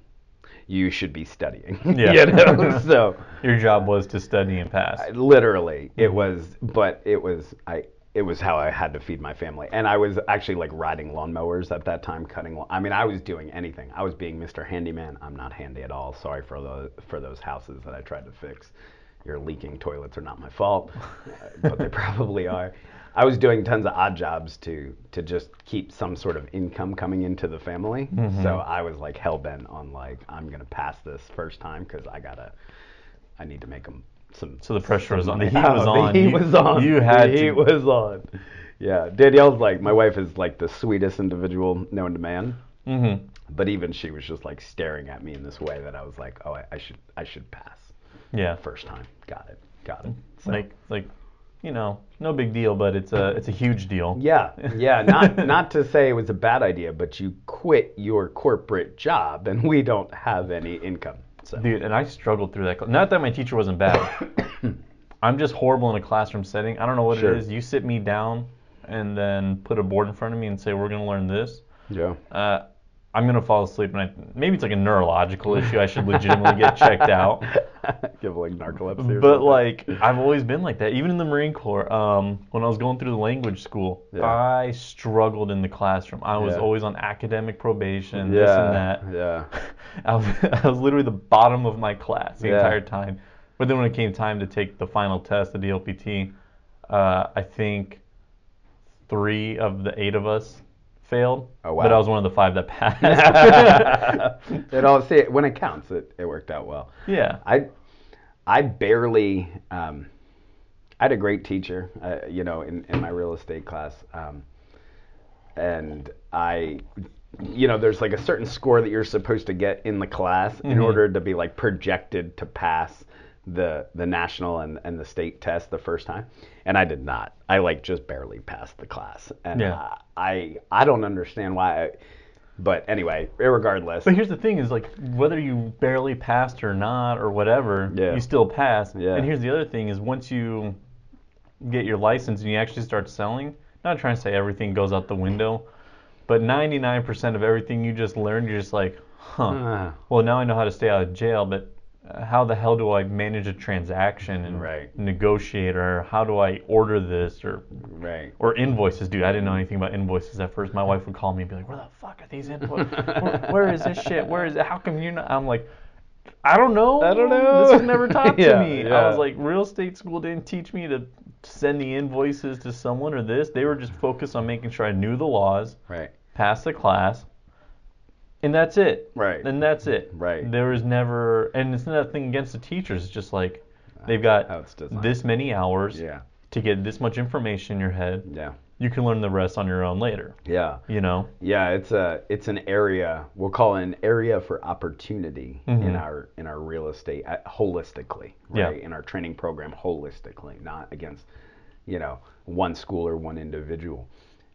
S2: you should be studying."
S1: Yeah.
S2: you know, so.
S1: Your job was to study and pass.
S2: I- literally it mm-hmm. was but it was i it was how i had to feed my family and i was actually like riding lawnmowers at that time cutting lawn i mean i was doing anything i was being mr handyman i'm not handy at all sorry for those for those houses that i tried to fix your leaking toilets are not my fault but they probably are i was doing tons of odd jobs to to just keep some sort of income coming into the family so i was like hell-bent on like i'm gonna pass this first time because i gotta I need to make them some.
S1: So the pressure was on. The heat was on.
S2: The heat
S1: You-
S2: was on.
S1: you had
S2: the heat
S1: to-
S2: was on. Yeah, Danielle's like my wife is like the sweetest individual known to man,
S1: Mm-hmm.
S2: but even she was just like staring at me in this way that I was like, oh, I, I should I should pass
S1: Yeah.
S2: first time. Got it. Got it. So,
S1: Like, like, you know, no big deal, but it's a it's a huge deal.
S2: yeah, yeah. Not not to say it was a bad idea, but you quit your corporate job and we don't have any income. So
S1: Dude, and I struggled through that. Not that my teacher wasn't bad. I'm just horrible in a classroom setting. I don't know what
S2: Sure.
S1: it is. You sit me down and then put a board in front of me and say we're gonna learn this.
S2: Yeah.
S1: Uh, I'm gonna fall asleep, and I, maybe it's like a neurological issue. I should legitimately get checked out.
S2: Give like narcolepsy.
S1: But
S2: something.
S1: like, I've always been like that. Even in the Marine Corps, um, when I was going through the language school,
S2: Yeah.
S1: I struggled in the classroom. I was
S2: Yeah.
S1: always on academic probation,
S2: yeah,
S1: this and that.
S2: Yeah.
S1: I was, I was literally the bottom of my class the entire time. But then when it came time to take the final test, the DLPT, uh, I think three of the eight of us failed.
S2: Oh, wow.
S1: But I was one of the five that passed.
S2: it all see when it counts, it, it worked out well.
S1: yeah.
S2: I I barely um, I had a great teacher, uh, you know, in, in my real estate class, um, and I, you know, there's like a certain score that you're supposed to get in the class in
S1: Mhm.
S2: order to be like projected to pass the the national and, and the state test the first time, and I did not. I like just barely passed the class, and
S1: Yeah.
S2: I I don't understand why. I, but anyway, regardless,
S1: But here's the thing: is like whether you barely passed or not or whatever,
S2: Yeah.
S1: you still pass.
S2: Yeah.
S1: And here's the other thing: is once you get your license and you actually start selling, not trying to say everything goes out the window, but 99% of everything you just learned, you're just like, huh.
S2: Ah.
S1: Well, now I know how to stay out of jail, but uh, how the hell do I manage a transaction and
S2: Right.
S1: negotiate, or how do I order this, or
S2: right.
S1: or invoices, dude. I didn't know anything about invoices at first. My wife would call me and be like, "Where the fuck are these invoices? where, where is this shit? Where is it? How come you know?" I'm like, "I don't know.
S2: I don't know."
S1: This was never taught to
S2: Yeah,
S1: me. I was like, real estate school didn't teach me to send the invoices to someone or this. They were just focused on making sure I knew the laws,
S2: Right.
S1: passed the class, and that's it.
S2: Right.
S1: And that's it.
S2: Right.
S1: There is never, and it's nothing against the teachers. It's just like they've got
S2: How it's designed.
S1: this many hours
S2: Yeah.
S1: to get this much information in your head
S2: Yeah.
S1: you can learn the rest on your own later.
S2: Yeah.
S1: You know?
S2: Yeah, it's a it's an area we'll call it an area for opportunity in
S1: Mhm.
S2: our in our real estate uh, holistically,
S1: Yeah.
S2: In our training program holistically, not against you know one school or one individual.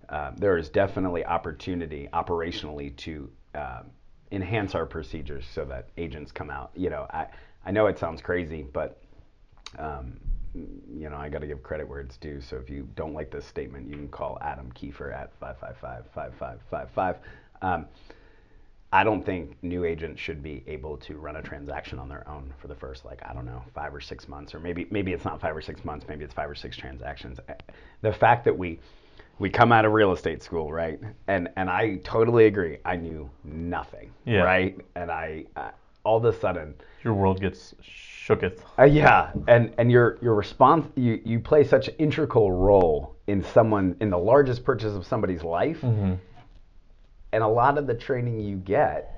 S2: Um, there is definitely opportunity operationally to um, enhance our procedures so that agents come out. You know, I I know it sounds crazy, but um, you know, I got to give credit where it's due. So if you don't like this statement, you can call Adam Kiefer at 555-5555. Um, I don't think new agents should be able to run a transaction on their own for the first, like, I don't know, five or six months, or maybe maybe it's not five or six months, maybe it's five or six transactions. Uh, The fact that we we come out of real estate school, right? And and I totally agree. I knew nothing,
S1: Yeah.
S2: right? And I uh, all of a sudden,
S1: Your world gets shooketh.
S2: uh, yeah, and and your your response you you play such an integral role in someone in the largest purchase of somebody's life,
S1: Mm-hmm.
S2: and a lot of the training you get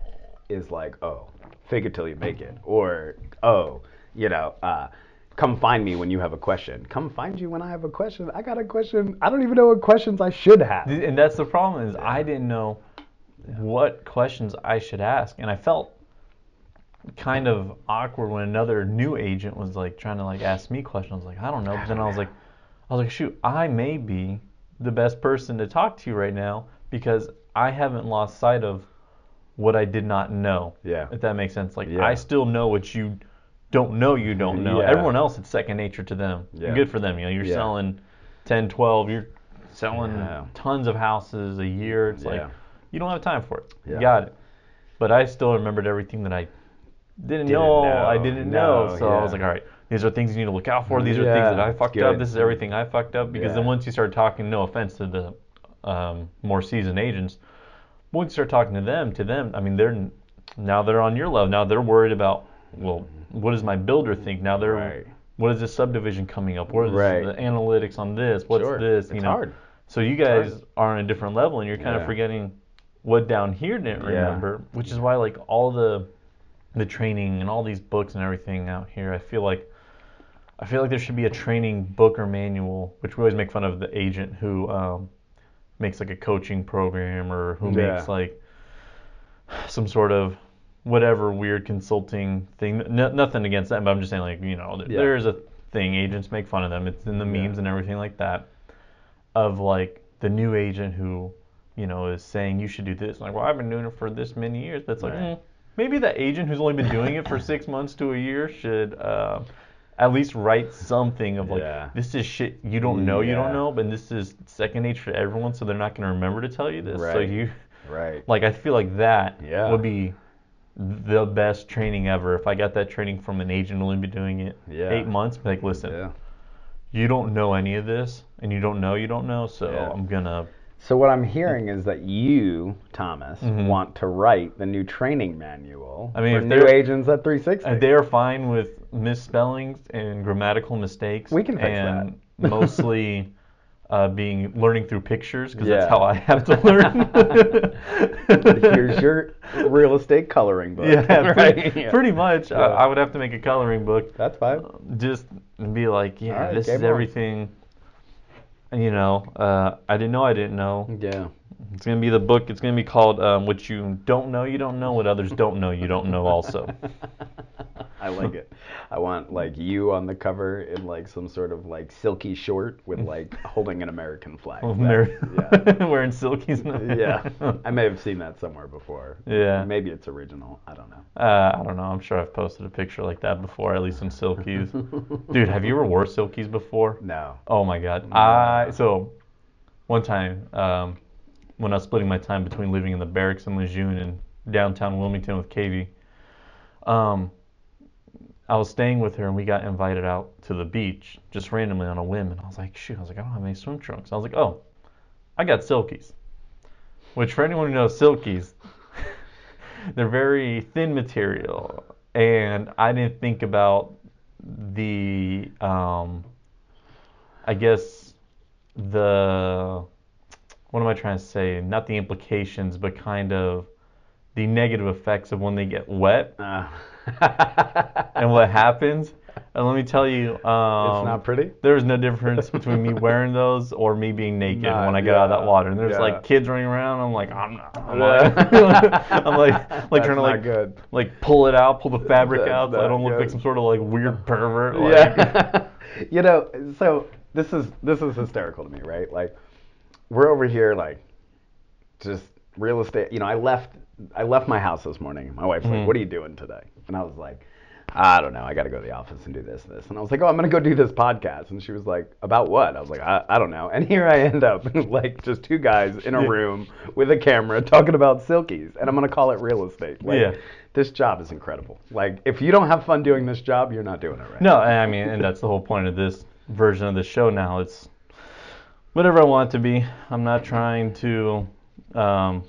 S2: is like, oh, fake it till you make it, or oh, you know, uh, come find me when you have a question. Come find you when I have a question. I got a question. I don't even know what questions I should have.
S1: And that's the problem is I didn't know what questions I should ask, and I felt kind of awkward when another new agent was like trying to like ask me questions. I was like, I don't know. But then I was like, I was like, shoot, I may be the best person to talk to right now because I haven't lost sight of what I did not know.
S2: Yeah.
S1: If that makes sense. Like
S2: Yeah.
S1: I still know what you don't know you don't know.
S2: Yeah.
S1: Everyone else it's second nature to them.
S2: Yeah.
S1: Good for them. You know, you're
S2: Yeah.
S1: selling 10, 12, you're selling tons of houses a year. It's like you don't have time for it.
S2: Yeah.
S1: You got it. But I still remembered everything that I didn't,
S2: Didn't
S1: know,
S2: know.
S1: I didn't
S2: No,
S1: know. So I was like, all right, these are things you need to look out for. These are things that I fucked up. This is everything I fucked up. Because then once you start talking, no offense to the um, more seasoned agents, once you start talking to them, to them, I mean, they're now they're on your level. Now they're worried about, well, what does my builder think? Now they're,
S2: Right.
S1: what is this subdivision coming up? What is
S2: Right.
S1: the analytics on this? What's
S2: Sure.
S1: this? You
S2: It's
S1: know,
S2: hard.
S1: so you guys are on a different level, and you're kind of forgetting what down here didn't
S2: Yeah.
S1: remember, which is why like all the the training and all these books and everything out here, I feel like I feel like there should be a training book or manual, which we always make fun of the agent who um, makes like a coaching program or who
S2: Yeah.
S1: makes like some sort of whatever weird consulting thing. N- nothing against that, but I'm just saying like you know
S2: Yeah.
S1: there is a thing agents make fun of them. It's in the
S2: Yeah.
S1: memes and everything like that of like the new agent who you know is saying you should do this. Like well I've been doing it for this many years. That's like
S2: Right.
S1: mm, maybe the agent who's only been doing it for six months to a year should. Uh, at least write something of like
S2: Yeah.
S1: this is shit you don't know you don't know, but this is second nature to everyone, so they're not gonna remember to tell you this. So
S2: Right.
S1: you
S2: Right.
S1: like I feel like that
S2: Yeah.
S1: would be the best training ever. If I got that training from an agent only been doing it
S2: Yeah.
S1: eight months, like listen,
S2: Yeah.
S1: you don't know any of this, and you don't know you don't know, so
S2: Yeah.
S1: I'm gonna
S2: So what I'm hearing is that you, Thomas,
S1: Mhm.
S2: want to write the new training manual
S1: I mean,
S2: for
S1: if
S2: new agents at 360.
S1: Uh, They are fine with misspellings and grammatical mistakes.
S2: We can fix
S1: and mostly uh, being learning through pictures because
S2: Yeah.
S1: that's how I have to learn.
S2: Here's your real estate coloring book.
S1: yeah, pretty,
S2: Right? Yeah.
S1: pretty much.
S2: Yeah.
S1: I, I would have to make a coloring book
S2: That's fine.
S1: just be like, yeah,
S2: Alright,
S1: this is
S2: on.
S1: everything. You know, uh, I didn't know I didn't know.
S2: Yeah.
S1: It's gonna be the book. It's gonna be called um, "What You Don't Know You Don't Know, What Others Don't Know You Don't Know." Also,
S2: I like it. I want like you on the cover in like some sort of like silky short with like holding an American flag.
S1: Mar-
S2: That-
S1: wearing silkies.
S2: yeah. yeah. I may have seen that somewhere before.
S1: Yeah.
S2: Maybe it's original. I don't know.
S1: Uh, I don't know. I'm sure I've posted a picture like that before, at least in silkies. Dude, have you ever wore silkies before?
S2: No.
S1: Oh my god. I so one time um, when I was splitting my time between living in the barracks in Lejeune and downtown Wilmington with Katie, um, I was staying with her and we got invited out to the beach just randomly on a whim and I was like, shoot, I was like, I don't have any swim trunks. I was like, oh, I got silkies. Which for anyone who knows silkies, they're very thin material and I didn't think about the um, I guess the what am I trying to say? Not the implications, but kind of the negative effects of when they get wet
S2: Uh,
S1: and what happens. And let me tell you, um,
S2: it's not pretty.
S1: there's no difference between me wearing those or me being naked when I get out of that water. And there's
S2: yeah.
S1: like kids running around. I'm like, I'm not. I'm
S2: Yeah.
S1: like, I'm like, like
S2: That's
S1: trying to like,
S2: good.
S1: like pull it out, pull the fabric
S2: That's
S1: out, so I don't look like some sort of like weird pervert. Like,
S2: yeah. you know, so this is this is hysterical to me, right? Like we're over here like just real estate. You know, I left I left my house this morning. My wife's
S1: Mhm.
S2: like, "What are you doing today?" And I was like, "I don't know. I got to go to the office and do this and this." And I was like, "Oh, I'm gonna go do this podcast." And she was like, "About what?" I was like, "I, I don't know." And here I end up like just two guys in a room with a camera talking about silkies, and I'm gonna call it real estate. Like,
S1: Yeah.
S2: This job is incredible. Like, if you don't have fun doing this job, you're not doing it right.
S1: No, I mean, and that's the whole point of this version of the show now. It's whatever I want to be. I'm not trying to. Um,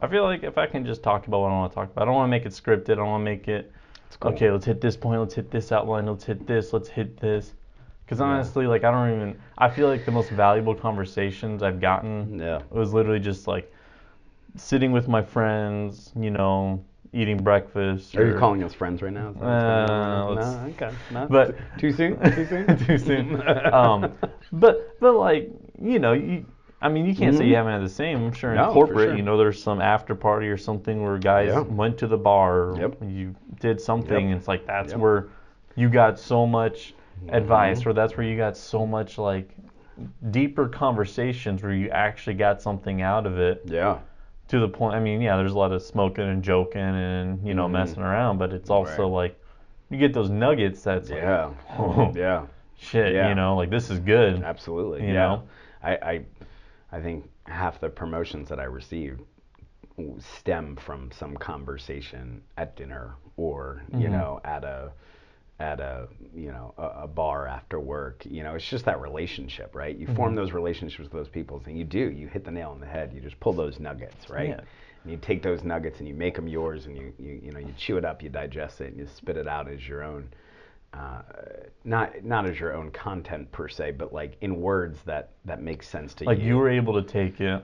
S1: I feel like if I can just talk about what I want to talk about, I don't want to make it scripted. I don't want to make it.
S2: cool.
S1: Okay, let's hit this point. Let's hit this outline. Let's hit this. Let's hit this. Because honestly, like I don't even. I feel like the most valuable conversations I've gotten
S2: Yeah.
S1: It was literally just like sitting with my friends. You know, eating breakfast.
S2: Are you calling us friends right now? Is that what's going on?
S1: Uh,
S2: no, okay. No.
S1: but-
S2: too soon. Too soon.
S1: too soon. Um, but but like you know, you, I mean, you can't say you haven't had the same. I'm sure in
S2: Mm-hmm. No,
S1: corporate,
S2: sure.
S1: you know, there's some after party or something where guys
S2: Yeah.
S1: went to the bar, or
S2: Yep.
S1: you did something,
S2: Yep.
S1: and it's like that's
S2: Yep.
S1: where you got so much advice,
S2: Mm-hmm.
S1: or that's where you got so much like deeper conversations where you actually got something out of it
S2: yeah.
S1: to the point. I mean, yeah, there's a lot of smoking and joking and you know
S2: Mhm.
S1: messing around, but it's also
S2: Right.
S1: like you get those nuggets that's like,
S2: Yeah.
S1: Oh.
S2: yeah.
S1: shit,
S2: Yeah.
S1: you know, like this is good.
S2: Absolutely.
S1: You
S2: yeah.
S1: know?
S2: I, I I think half the promotions that I received stem from some conversation at dinner or you
S1: Mhm.
S2: know at a at a you know a, a bar after work you know it's just that relationship right you form
S1: Mhm.
S2: those relationships with those people and you do you hit the nail on the head you just pull those nuggets right
S1: Yeah.
S2: and you take those nuggets and you make them yours and you, you you know you chew it up you digest it and you spit it out as your own uh, not not as your own content per se but like in words that that make sense to
S1: Like
S2: you Like
S1: you were able to take it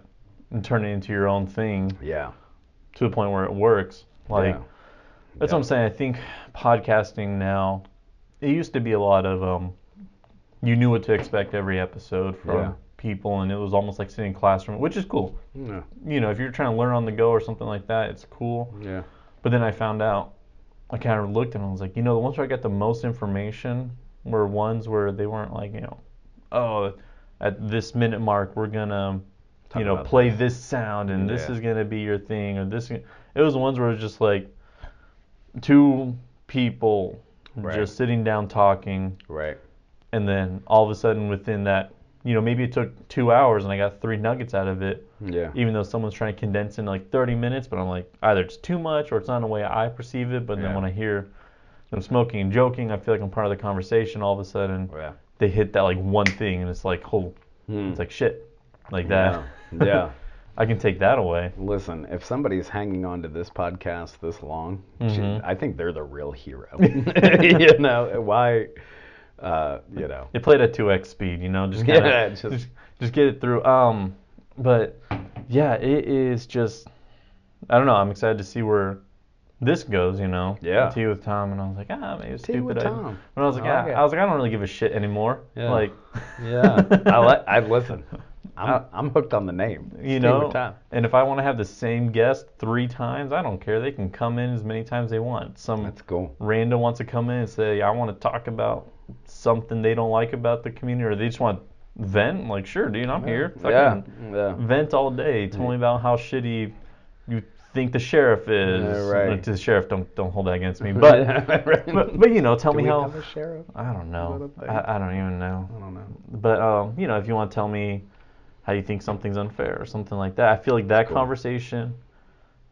S1: and turn it into your own thing
S2: yeah
S1: to the point where it works. Like
S2: yeah.
S1: that's
S2: Yeah.
S1: what I'm saying. I think podcasting now, it used to be a lot of um, you knew what to expect every episode from
S2: Yeah.
S1: people, and it was almost like sitting in a classroom, which is cool.
S2: yeah
S1: You know, if you're trying to learn on the go or something like that, it's cool.
S2: yeah
S1: But then I found out, I kind of looked and I was like, you know, the ones where I got the most information were ones where they weren't like, you know, oh, at this minute mark we're gonna,
S2: Talk
S1: you know, play
S2: this.
S1: this sound and this is gonna be your thing or this. It was the ones where it was just like two people
S2: Right.
S1: just sitting down talking,
S2: Right.
S1: and then all of a sudden within that, you know, maybe it took two hours and I got three nuggets out of it.
S2: Yeah.
S1: Even though someone's trying to condense in like 30 minutes, but I'm like either it's too much or it's not the way I perceive it. But then
S2: Yeah.
S1: when I hear them smoking and joking, I feel like I'm part of the conversation. All of a sudden,
S2: Yeah.
S1: they hit that like one thing, and it's like, oh,
S2: Hmm.
S1: it's like shit, like that.
S2: Yeah. yeah.
S1: I can take that away.
S2: Listen, if somebody's hanging on to this podcast this long,
S1: Mhm.
S2: gee, I think they're the real hero. you know why? Uh, you know.
S1: They played at 2x speed, you know, just kind of
S2: Yeah,
S1: just,
S2: just-
S1: just get it through. Um, but yeah, it is just I don't know. I'm excited to see where this goes. You know,
S2: Yeah.
S1: Tea with Tom, and I was like, ah, maybe it's
S2: Tea
S1: stupid.
S2: with
S1: idea.
S2: Tom.
S1: But I was like,
S2: I
S1: yeah,
S2: like it.
S1: I was like, I don't really give a shit anymore.
S2: Yeah.
S1: Like,
S2: Yeah. I like. I listen. I'm
S1: Uh,
S2: I'm hooked on the name.
S1: you
S2: Stay
S1: know,
S2: with Tom.
S1: and if I want to have the same guest three times, I don't care. They can come in as many times they want. Some
S2: That's cool.
S1: random wants to come in and say, I want to talk about something they don't like about the community, or they just want to vent. Like, sure, dude, I'm here. Fucking
S2: Yeah.
S1: Vent all day. Tell me about how shitty you think the sheriff is.
S2: Yeah, right.
S1: To the sheriff, don't don't hold that against me. But but, but you know, tell
S2: Do
S1: me
S2: we
S1: how.
S2: have a sheriff?
S1: I don't know.
S2: that a thing?
S1: I, I don't even know.
S2: I don't know.
S1: But um, you know, if you want to tell me how you think something's unfair or something like that, I feel like that
S2: cool.
S1: conversation,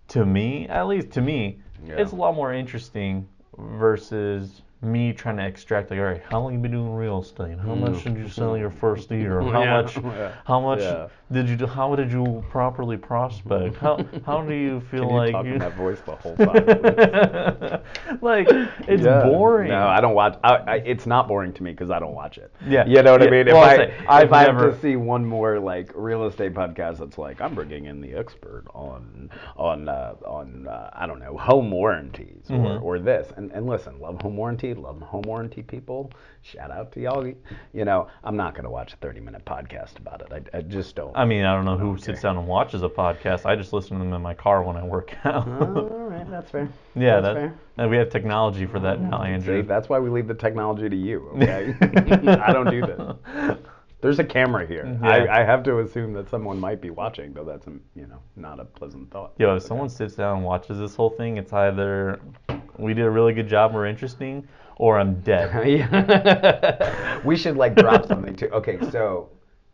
S1: to me, at least to me,
S2: Yeah.
S1: it's a lot more interesting versus me trying to extract like, all right, how long you been doing real estate? How much did you sell your first year? How
S2: Mm. Yeah,
S1: much?
S2: yeah,
S1: How much
S2: yeah.
S1: did you do? How did you properly prospect? How how do you feel
S2: Can you
S1: like
S2: talk
S1: you?
S2: in that voice the whole time?
S1: like it's
S2: Yeah.
S1: boring.
S2: No, I don't watch. I, I, it's not boring to me because I don't watch it.
S1: Yeah.
S2: You know what I mean? If
S1: Well, I'll say,
S2: if I have to see one more like real estate podcast that's like I'm bringing in the expert on on uh, on uh, I don't know home warranties or,
S1: Mhm.
S2: or this and and listen, love home warranty, love home warranty people. Shout out to y'all. You know, I'm not gonna watch a 30 minute podcast about it. I, I just don't.
S1: I mean, I don't know who
S2: Okay.
S1: sits down and watches a podcast. I just listen to them in my car when I work out.
S2: all right, that's fair.
S1: yeah,
S2: that's
S1: that,
S2: fair.
S1: and we have technology for that now,
S2: See,
S1: Andrew.
S2: that's why we leave the technology to you. Okay, I don't do this. There's a camera here.
S1: Yeah.
S2: I, I have to assume that someone might be watching, though that's you know not a pleasant thought.
S1: Yo, if someone sits down and watches this whole thing, it's either we did a really good job, we're interesting, or I'm dead.
S2: We should like drop something too. Okay, so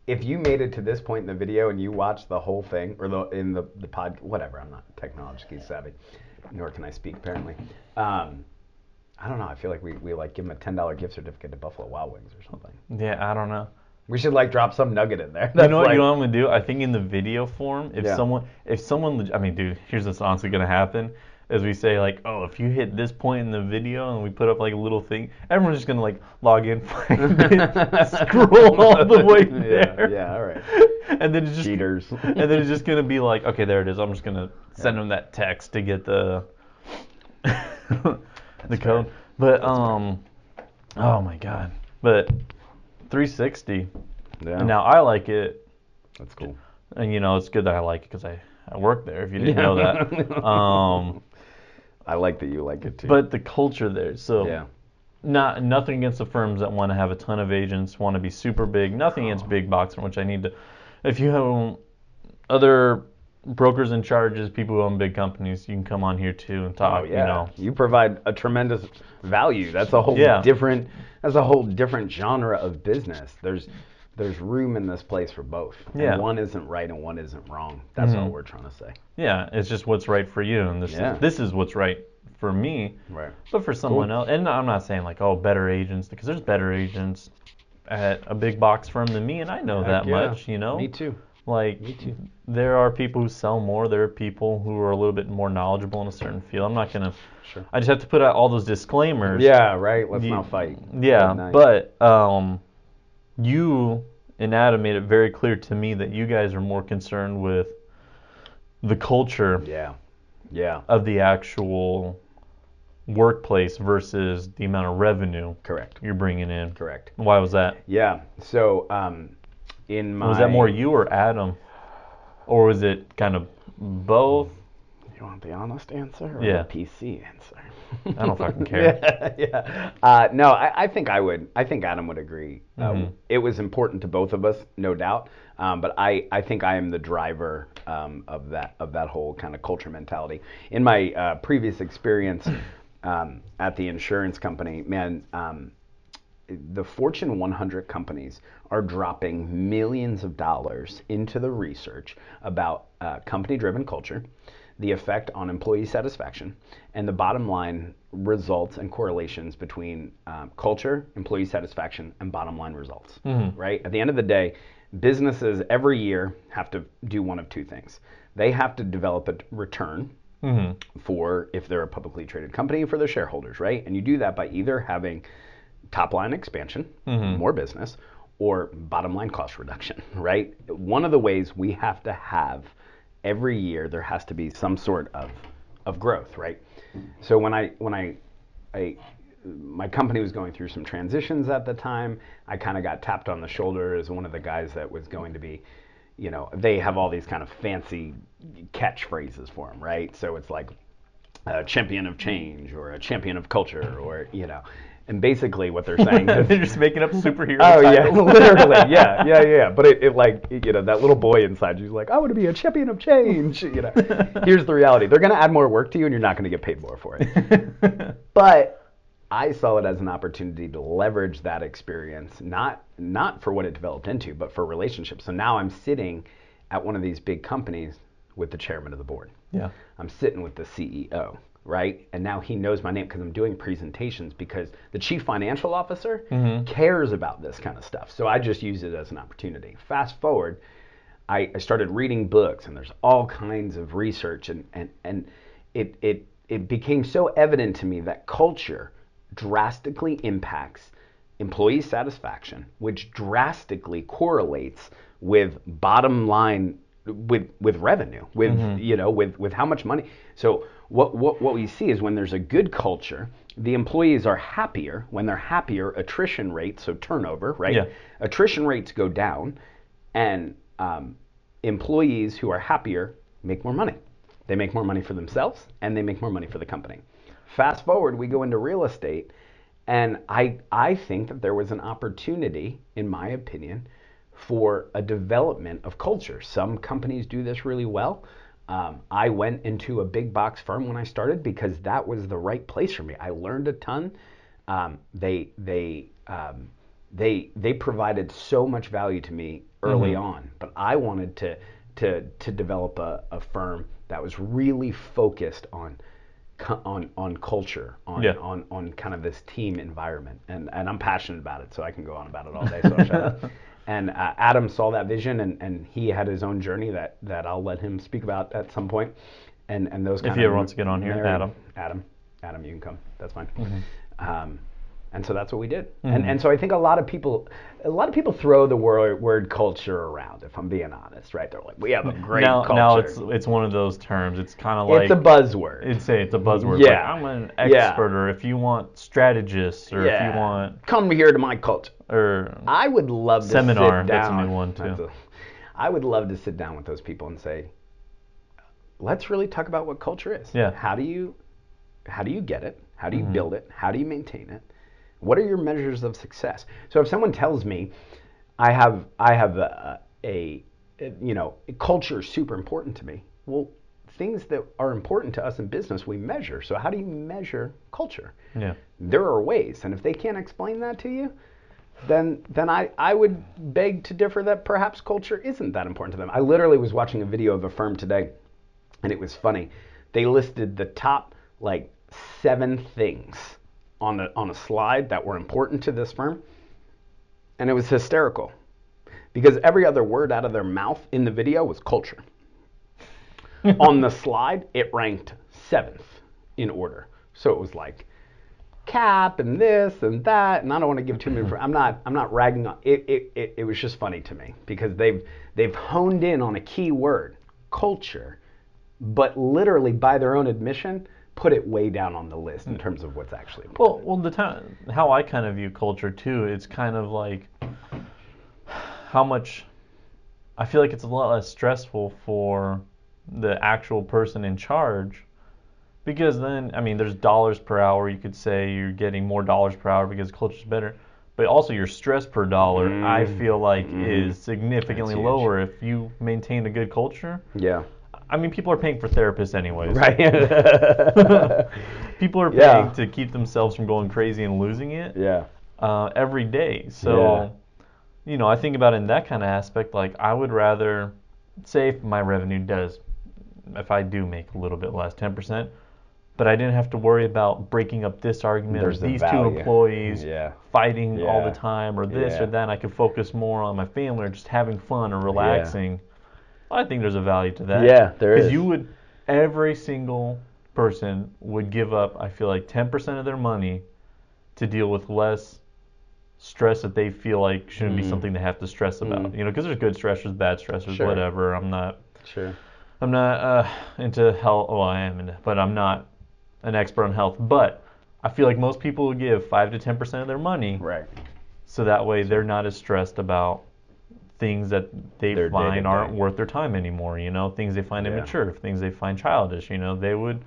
S2: if you made it to this point in the video and you watched the whole thing, or the in the the pod, whatever. I'm not technologically savvy, nor can I speak apparently. Um, I don't know. I feel like we, we like give them a ten dollar gift certificate to Buffalo Wild Wings or something.
S1: yeah, I don't know.
S2: We should like drop some nugget in there.
S1: You know what?
S2: like-
S1: you know what I'm gonna do? I think in the video form, if
S2: Yeah.
S1: someone, if someone, I mean, dude, here's what's honestly gonna happen: is we say like, oh, if you hit this point in the video and we put up like a little thing, everyone's just gonna like log in, find it, scroll all the way
S2: Yeah,
S1: there.
S2: yeah, all right.
S1: And then it's just
S2: Cheaters.
S1: and then it's just gonna be like, okay, there it is. I'm just gonna send them that text to get the the code. But um, oh my god. But 360.
S2: Yeah.
S1: And now I like it,
S2: That's cool.
S1: and you know it's good that I like it because I I work there. If you didn't know that. Um,
S2: I like that you like it too.
S1: but the culture there. So
S2: yeah.
S1: not nothing against the firms that want to have a ton of agents, want to be super big. Nothing against oh. big box, which I need to. If you have other brokers and charges, people who own big companies, you can come on here too and talk.
S2: Oh yeah.
S1: You know.
S2: You provide a tremendous value. That's a whole
S1: Yeah.
S2: different that's a whole different genre of business. There's there's room in this place for both. And
S1: Yeah.
S2: one isn't right and one isn't wrong. That's all
S1: Mhm.
S2: we're trying to say.
S1: Yeah, it's just what's right for you, and this
S2: Yeah.
S1: is, this is what's right for me.
S2: Right.
S1: But for someone else, and I'm not saying like, oh, better agents, because there's better agents at a big box firm than me, and I know that
S2: yeah.
S1: much, you know.
S2: Me too.
S1: Like,
S2: Me too.
S1: there are people who sell more. There are people who are a little bit more knowledgeable in a certain field. I'm not gonna.
S2: Sure.
S1: I just have to put out all those disclaimers.
S2: Yeah, right. Let's
S1: You-
S2: not fight.
S1: Yeah, but um, you and Adam made it very clear to me that you guys are more concerned with the culture
S2: Yeah. Yeah.
S1: of the actual workplace versus the amount of revenue
S2: Correct.
S1: you're bringing in.
S2: Correct.
S1: Why was that?
S2: Yeah. So um in my
S1: Was that more you or Adam, or was it kind of both?
S2: You want the honest answer or
S1: Yeah.
S2: the PC answer?
S1: I don't fucking care.
S2: yeah, yeah. Uh, no, I, I think I would. I think Adam would agree. Uh,
S1: Mhm.
S2: it was important to both of us, no doubt. Um, but I, I think I am the driver um, of that of that whole kind of culture mentality. In my uh, previous experience, um, at the insurance company, man, um, the Fortune 100 companies are dropping millions of dollars into the research about uh, company driven culture, the effect on employee satisfaction, and the bottom line results and correlations between um, culture, employee satisfaction, and bottom line results. Mm-hmm. Right? At the end of the day, businesses every year have to do one of two things. They have to develop a return mm-hmm. for if they're a publicly traded company for their shareholders, right? And you do that by either having top line expansion, mm-hmm. more business, or bottom line cost reduction, right? One of the ways we have to have every year there has to be some sort of of growth, right? So when I when I I my company was going through some transitions at the time. I kind of got tapped on the shoulder as one of the guys that was going to be, you know, they have all these kind of fancy catchphrases for them, right? So it's like a champion of change or a champion of culture or, you know, and basically what they're saying is
S1: They're just making up superhero
S2: Oh yeah, literally, yeah, yeah, yeah. But it, it like you know that little boy inside you's like, I want to be a champion of change. You know, here's the reality: they're gonna add more work to you, and you're not gonna get paid more for it. but I saw it as an opportunity to leverage that experience, not not for what it developed into, but for relationships. So now I'm sitting at one of these big companies with the chairman of the board.
S1: yeah.
S2: I'm sitting with the CEO, right? And now he knows my name because I'm doing presentations because the chief financial officer mm-hmm. cares about this kind of stuff. So I just use it as an opportunity. Fast forward, I, I started reading books and there's all kinds of research and, and, and it, it, it became so evident to me that culture drastically impacts employee satisfaction, which drastically correlates with bottom line with with revenue, with mm-hmm. you know, with with how much money. So what what what we see is when there's a good culture, the employees are happier. When they're happier, attrition rates, so turnover, right?
S1: Yeah.
S2: Attrition rates go down, and um, employees who are happier make more money. They make more money for themselves, and they make more money for the company. Fast forward, we go into real estate, and I I think that there was an opportunity, in my opinion, for a development of culture. Some companies do this really well. Um, I went into a big box firm when I started because that was the right place for me. I learned a ton. Um, they they um, they they provided so much value to me early on, but I wanted to to to develop a, a firm that was really focused on on on culture, on
S1: Yeah.
S2: on on kind of this team environment, and and I'm passionate about it, so I can go on about it all day. So I'll shut up. And uh, Adam saw that vision, and, and he had his own journey that, that I'll let him speak about at some point. And and those.
S1: If
S2: kind
S1: he ever wants to get on here, Adam.
S2: Adam, Adam, you can come. That's fine.
S1: Mm-hmm.
S2: Um, and so that's what we did. And and so I think a lot of people, a lot of people throw the word word culture around. If I'm being honest, right? They're like, we have a great
S1: now,
S2: culture.
S1: now it's it's one of those terms. It's kind of like
S2: it's a buzzword.
S1: It'd say it's a buzzword.
S2: Yeah.
S1: Like, I'm an
S2: Yeah.
S1: expert, or if you want strategists, or if you want,
S2: come here to my culture.
S1: or
S2: I would love to
S1: Seminar,
S2: sit
S1: that's a
S2: down.
S1: new one, too.
S2: I would love to sit down with those people and say, let's really talk about what culture is.
S1: Yeah.
S2: How do you, how do you get it? How
S1: Mm-hmm.
S2: do you build it? How do you maintain it? What are your measures of success? So if someone tells me, I have, I have a, a, you know, culture is super important to me. Well, things that are important to us in business we measure. So how do you measure culture?
S1: yeah,
S2: there are ways and if they can't explain that to you then then I, I would beg to differ that perhaps culture isn't that important to them i literally was watching a video of a firm today and it was funny they listed the top like seven things on a, on a slide that were important to this firm and it was hysterical because every other word out of their mouth in the video was culture on the slide, it ranked seventh in order. So it was like cap and this and that, and I don't want to give too many. I'm not. I'm not ragging on. It, it, it, it was just funny to me because they've they've honed in on a key word, culture, but literally by their own admission, put it way down on the list in hmm. terms of what's actually important.
S1: Well, well, the time how I kind of view culture too, it's kind of like how much I feel like it's a lot less stressful for the actual person in charge because then I mean there's dollars per hour. You could say you're getting more dollars per hour because culture's better, but also your stress per dollar I mm-hmm. feel like mm-hmm. is significantly lower if you maintain a good culture.
S2: yeah.
S1: I mean people are paying for therapists anyways.
S2: Right.
S1: people are paying
S2: Yeah.
S1: to keep themselves from going crazy and losing it
S2: Yeah.
S1: uh, every day. So, you know, I think about it in that kind of aspect. Like, I would rather say if my revenue does, if I do make a little bit less, 10%, but I didn't have to worry about breaking up this argument
S2: There's
S1: or
S2: the
S1: these two employees
S2: Yeah.
S1: fighting all the time or this
S2: Yeah.
S1: or that. I could focus more on my family or just having fun or relaxing. I think there's a value to that.
S2: Yeah, there
S1: Because you would, every single person would give up, I feel like, 10% of their money to deal with less stress that they feel like shouldn't be
S2: Mm.
S1: something they have to stress about. You know, because there's good stressors, bad stressors,
S2: Sure.
S1: whatever. I'm not,
S2: Sure.
S1: I'm not uh, into health. Well, I am, into, but I'm not an expert on health. But I feel like most people would give five to 10% of their money,
S2: Right.
S1: so that way they're not as stressed about things that they
S2: Their
S1: find
S2: day-to-day.
S1: aren't worth their time anymore. You know, things they find
S2: Yeah.
S1: immature, things they find childish. You know, they would.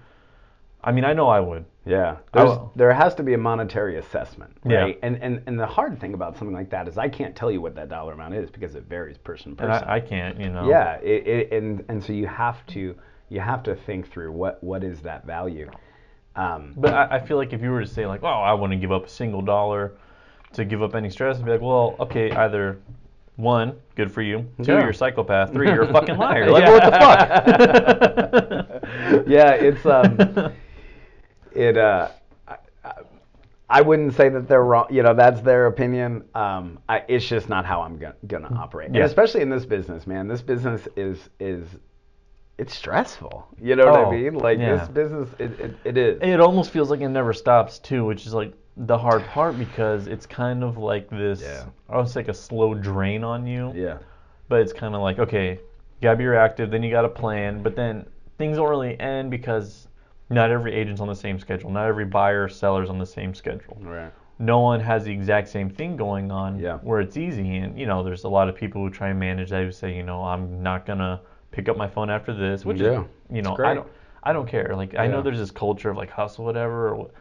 S1: I mean, I know I would.
S2: Yeah, There's, there has to be a monetary assessment,
S1: Yeah.
S2: right? And, and and the hard thing about something like that is I can't tell you what that dollar amount is because it varies person to person.
S1: I, I can't, you know.
S2: yeah, it, it, and and so you have to you have to think through what what is that value. Um,
S1: But I, I feel like if you were to say like, oh, I wouldn't give up a single dollar to give up any stress, I'd be like, well, okay, either one, good for you. Two,
S2: Yeah.
S1: you're a psychopath. Three, you're a fucking liar. Like,
S2: Yeah.
S1: what the fuck?
S2: yeah, it's um, it uh, I, I- wouldn't say that they're wrong. You know, that's their opinion. Um, I, it's just not how I'm gonna, gonna operate. And especially in this business, man. This business is is it's stressful. You know what
S1: Oh,
S2: I mean? Like
S1: yeah.
S2: this business, it, it, it is.
S1: it almost feels like it never stops too, which is like the hard part because it's kind of like this.
S2: Yeah.
S1: I would say like a slow drain on you.
S2: yeah.
S1: But it's kind of like okay, you gotta be reactive. Then you gotta plan. But then things don't really end because not every agent's on the same schedule. Not every buyer or seller's on the same schedule.
S2: Right.
S1: no one has the exact same thing going on
S2: Yeah.
S1: where it's easy and you know there's a lot of people who try and manage that who say you know i'm not gonna pick up my phone after this which
S2: Yeah,
S1: is you know i don't i don't care like i know there's this culture of like hustle whatever or,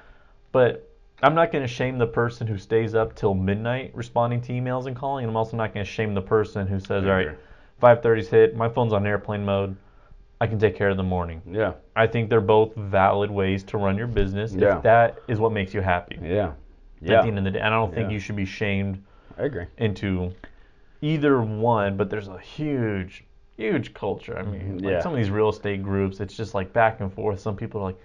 S1: but i'm not gonna shame the person who stays up till midnight responding to emails and calling and i'm also not gonna shame the person who says all right
S2: agree.
S1: 5.30's hit my phone's on airplane mode i can take care of the morning
S2: Yeah.
S1: i think they're both valid ways to run your business
S2: Yeah.
S1: if that is what makes you happy
S2: Yeah.
S1: at
S2: Yeah.
S1: the end of the day. And I don't think
S2: Yeah.
S1: you should be shamed
S2: I agree.
S1: into either one, but there's a huge, huge culture. I mean, like
S2: Yeah.
S1: some of these real estate groups, it's just like back and forth. Some people are like,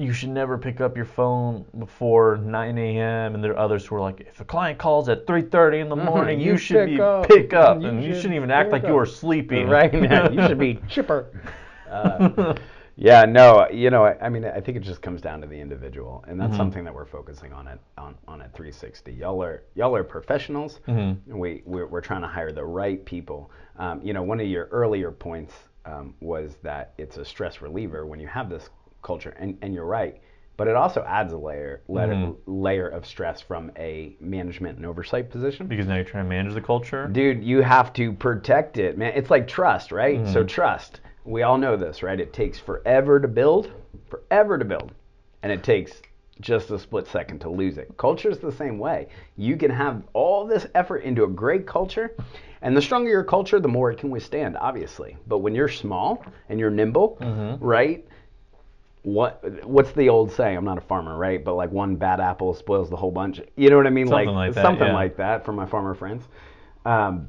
S1: you should never pick up your phone before 9 a.m. And there are others who are like, if a client calls at 3:30 in the morning, you,
S2: you
S1: should
S2: pick
S1: be
S2: up.
S1: pick up,
S2: You
S1: and you
S2: should
S1: shouldn't even act
S2: pick
S1: like you are sleeping.
S2: Right now, you should be chipper. Uh, yeah, no, you know, I, I mean, I think it just comes down to the individual, and that's something that we're focusing on at on, on at 360. Y'all are y'all are professionals. and We we're, we're trying to hire the right people. Um, you know, one of your earlier points um, was that it's a stress reliever when you have this culture, and, and you're right. But it also adds a layer layer, mm-hmm. layer of stress from a management and oversight position.
S1: because now you're trying to manage the culture.
S2: Dude, you have to protect it, man. It's like trust, right? So mm-hmm. trust. We all know this, right? It takes forever to build, forever to build, and it takes just a split second to lose it. Culture is the same way. You can have all this effort into a great culture, and the stronger your culture, the more it can withstand, obviously. But when you're small and you're nimble, mm-hmm. right? What what's the old saying? I'm not a farmer, right? But like one bad apple spoils the whole bunch. You know what I mean?
S1: Something like that,
S2: something
S1: yeah.
S2: like that for my farmer friends. Um,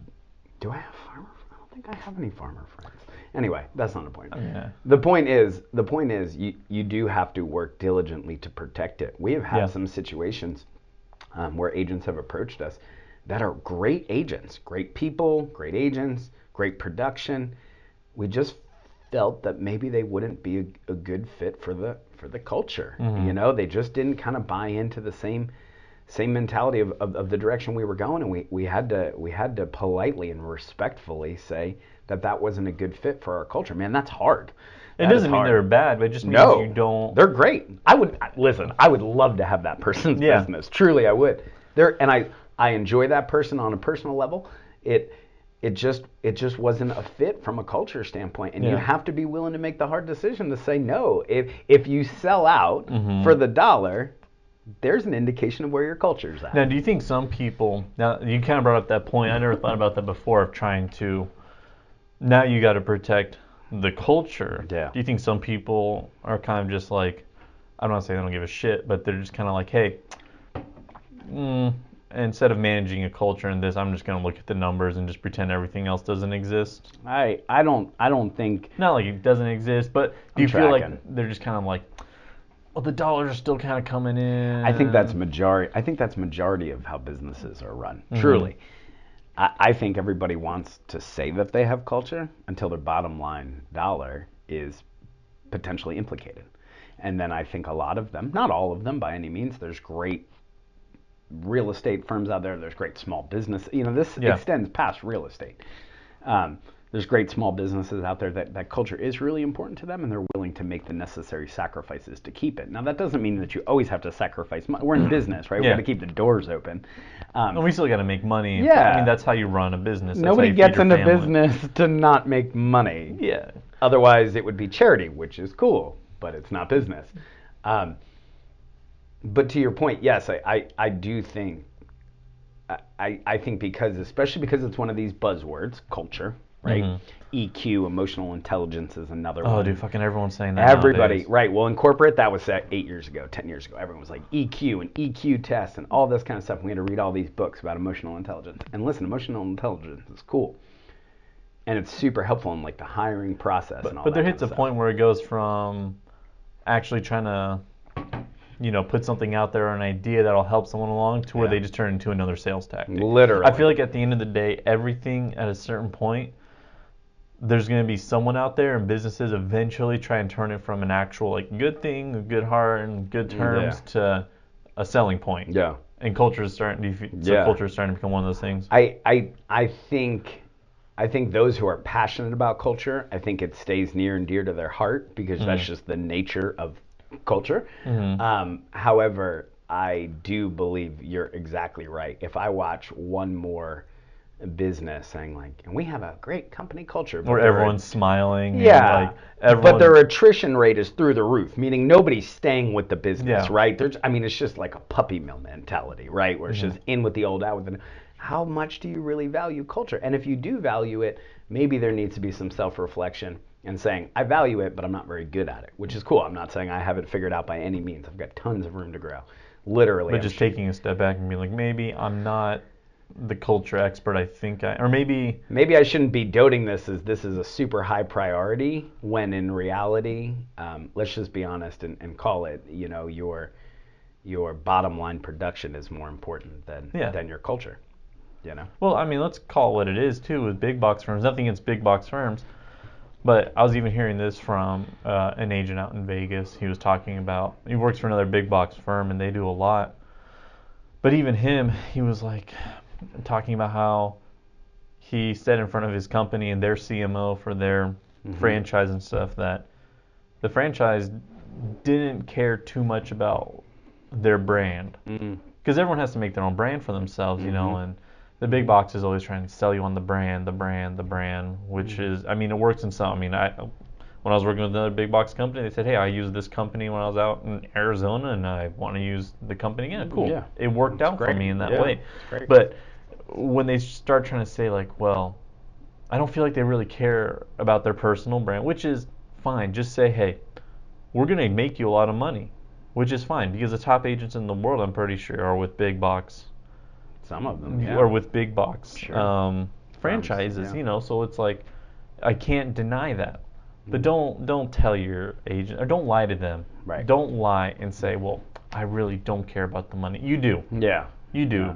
S2: do I have farmer? I don't think I have any farmer friends. Anyway, that's not the point.
S1: Yeah.
S2: The point is, the point is, you you do have to work diligently to protect it. We have had
S1: Yeah.
S2: some situations um, where agents have approached us that are great agents, great people, great agents, great production. We just felt that maybe they wouldn't be a, a good fit for the for the culture. Mm-hmm. You know, they just didn't kind of buy into the same same mentality of, of, of the direction we were going, and we, we had to we had to politely and respectfully say that that wasn't a good fit for our culture. Man, that's hard.
S1: It
S2: That
S1: doesn't mean they're bad, but it just means
S2: No,
S1: you don't.
S2: They're great. I would listen. I would love to have that person's
S1: Yeah.
S2: business. Truly, I would. There, and I I enjoy that person on a personal level. It it just it just wasn't a fit from a culture standpoint, and you have to be willing to make the hard decision to say no. If if you sell out
S1: Mm-hmm.
S2: for the dollar, there's an indication of where your culture's at.
S1: Now, do you think some people? Now, you kind of brought up that point. I never thought about that before of trying to. Now you got to protect the culture.
S2: Yeah.
S1: Do you think some people are kind of just like, I don't want to say they don't give a shit, but they're just kind of like, hey, mm, instead of managing a culture in this, I'm just gonna look at the numbers and just pretend everything else doesn't exist.
S2: I I don't I don't think
S1: Not like it doesn't exist, but do
S2: I'm
S1: you feel
S2: tracking.
S1: like they're just kind of like, well, the dollars are still kind of coming in.
S2: I think that's majority. I think that's majority of how businesses are run.
S1: Mm-hmm.
S2: Truly, I, I think everybody wants to say that they have culture until their bottom line dollar is potentially implicated, and then I think a lot of them, not all of them by any means, there's great real estate firms out there. There's great small business. You know, this
S1: Yeah.
S2: extends past real estate. Um, there's great small businesses out there that, that culture is really important to them and they're willing to make the necessary sacrifices to keep it. Now, that doesn't mean that you always have to sacrifice money. We're in business, right?
S1: Yeah.
S2: We've got to keep the doors open. Um,
S1: And we still got to make money.
S2: Yeah, I
S1: mean, that's how you run a business. That's
S2: nobody gets into
S1: family.
S2: business to not make money.
S1: Yeah.
S2: Otherwise, it would be charity, which is cool, but it's not business. Um, but to your point, yes, I, I, I do think, I- I, think because, especially because it's one of these buzzwords, culture, right?
S1: Mhm.
S2: EQ, emotional intelligence is another
S1: Oh,
S2: one.
S1: dude, fucking everyone's saying that.
S2: Everybody,
S1: nowadays.
S2: right? Well, in corporate, that was uh, eight years ago, ten years ago. Everyone was like EQ and EQ tests and all this kind of stuff. And we had to read all these books about emotional intelligence. And listen, emotional intelligence is cool, and it's super helpful in like the hiring process and all
S1: But there hits a
S2: of
S1: point where it goes from actually trying to, you know, put something out there, or an idea that'll help someone along, to where
S2: Yeah.
S1: they just turn into another sales tactic.
S2: Literally,
S1: I feel like at the end of the day, everything at a certain point, there's going to be someone out there, and businesses eventually try and turn it from an actual like good thing, a good heart, and good terms to a selling point.
S2: yeah.
S1: And culture is starting. Do feel, so
S2: Yeah.
S1: culture is starting to become one of those things.
S2: I, I, I think, I think those who are passionate about culture, I think it stays near and dear to their heart because that's mm. just the nature of culture. Um, however, I do believe you're exactly right. If I watch one more business saying like, and we have a great company culture,
S1: Where everyone's smiling. and,
S2: yeah,
S1: like, everyone,
S2: but their attrition rate is through the roof, meaning nobody's staying with the business,
S1: Yeah.
S2: right? There's, I mean, it's just like a puppy mill mentality, right? Where it's
S1: Mm-hmm.
S2: just in with the old, out with the. How much do you really value culture? And if you do value it, maybe there needs to be some self-reflection and saying, I value it, but I'm not very good at it, which is cool. I'm not saying I have it figured out by any means. I've got tons of room to grow. Literally,
S1: but
S2: I'm
S1: just
S2: sure-
S1: taking a step back and being like, maybe I'm not the culture expert I think I, or maybe
S2: maybe I shouldn't be doting this as this is a super high priority when in reality, um, let's just be honest and, and call it, you know, your your bottom line production is more important than
S1: Yeah.
S2: than your culture. You know?
S1: Well, I mean, let's call it what it is too with big box firms. Nothing against big box firms, but I was even hearing this from uh, an agent out in Vegas. He was talking about he works for another big box firm and they do a lot. But even him, he was like talking about how he said in front of his company and their CMO for their franchise and stuff that the franchise didn't care too much about their brand
S2: Mm-hmm.
S1: because everyone has to make their own brand for themselves, you know, and the big box is always trying to sell you on the brand, the brand, the brand, which
S2: Mm-hmm.
S1: is, I mean, it works in some. I mean, I when I was working with another big box company, they said, hey, I used this company when I was out in Arizona, and I want to use the company again. Cool,
S2: Yeah.
S1: it worked
S2: That's
S1: out for me in that
S2: Yeah,
S1: way.
S2: great.
S1: But when they start trying to say like, well, I don't feel like they really care about their personal brand, which is fine. Just say, hey, we're gonna make you a lot of money, which is fine because the top agents in the world, I'm pretty sure, are with big box
S2: Some of them. Yeah.
S1: or with big box
S2: Sure.
S1: um, franchises,
S2: yeah.
S1: you know. So it's like I can't deny that.
S2: Mm-hmm.
S1: But don't don't tell your agent or don't lie to them.
S2: Right.
S1: Don't lie and say, well, I really don't care about the money. You do.
S2: Yeah.
S1: You do.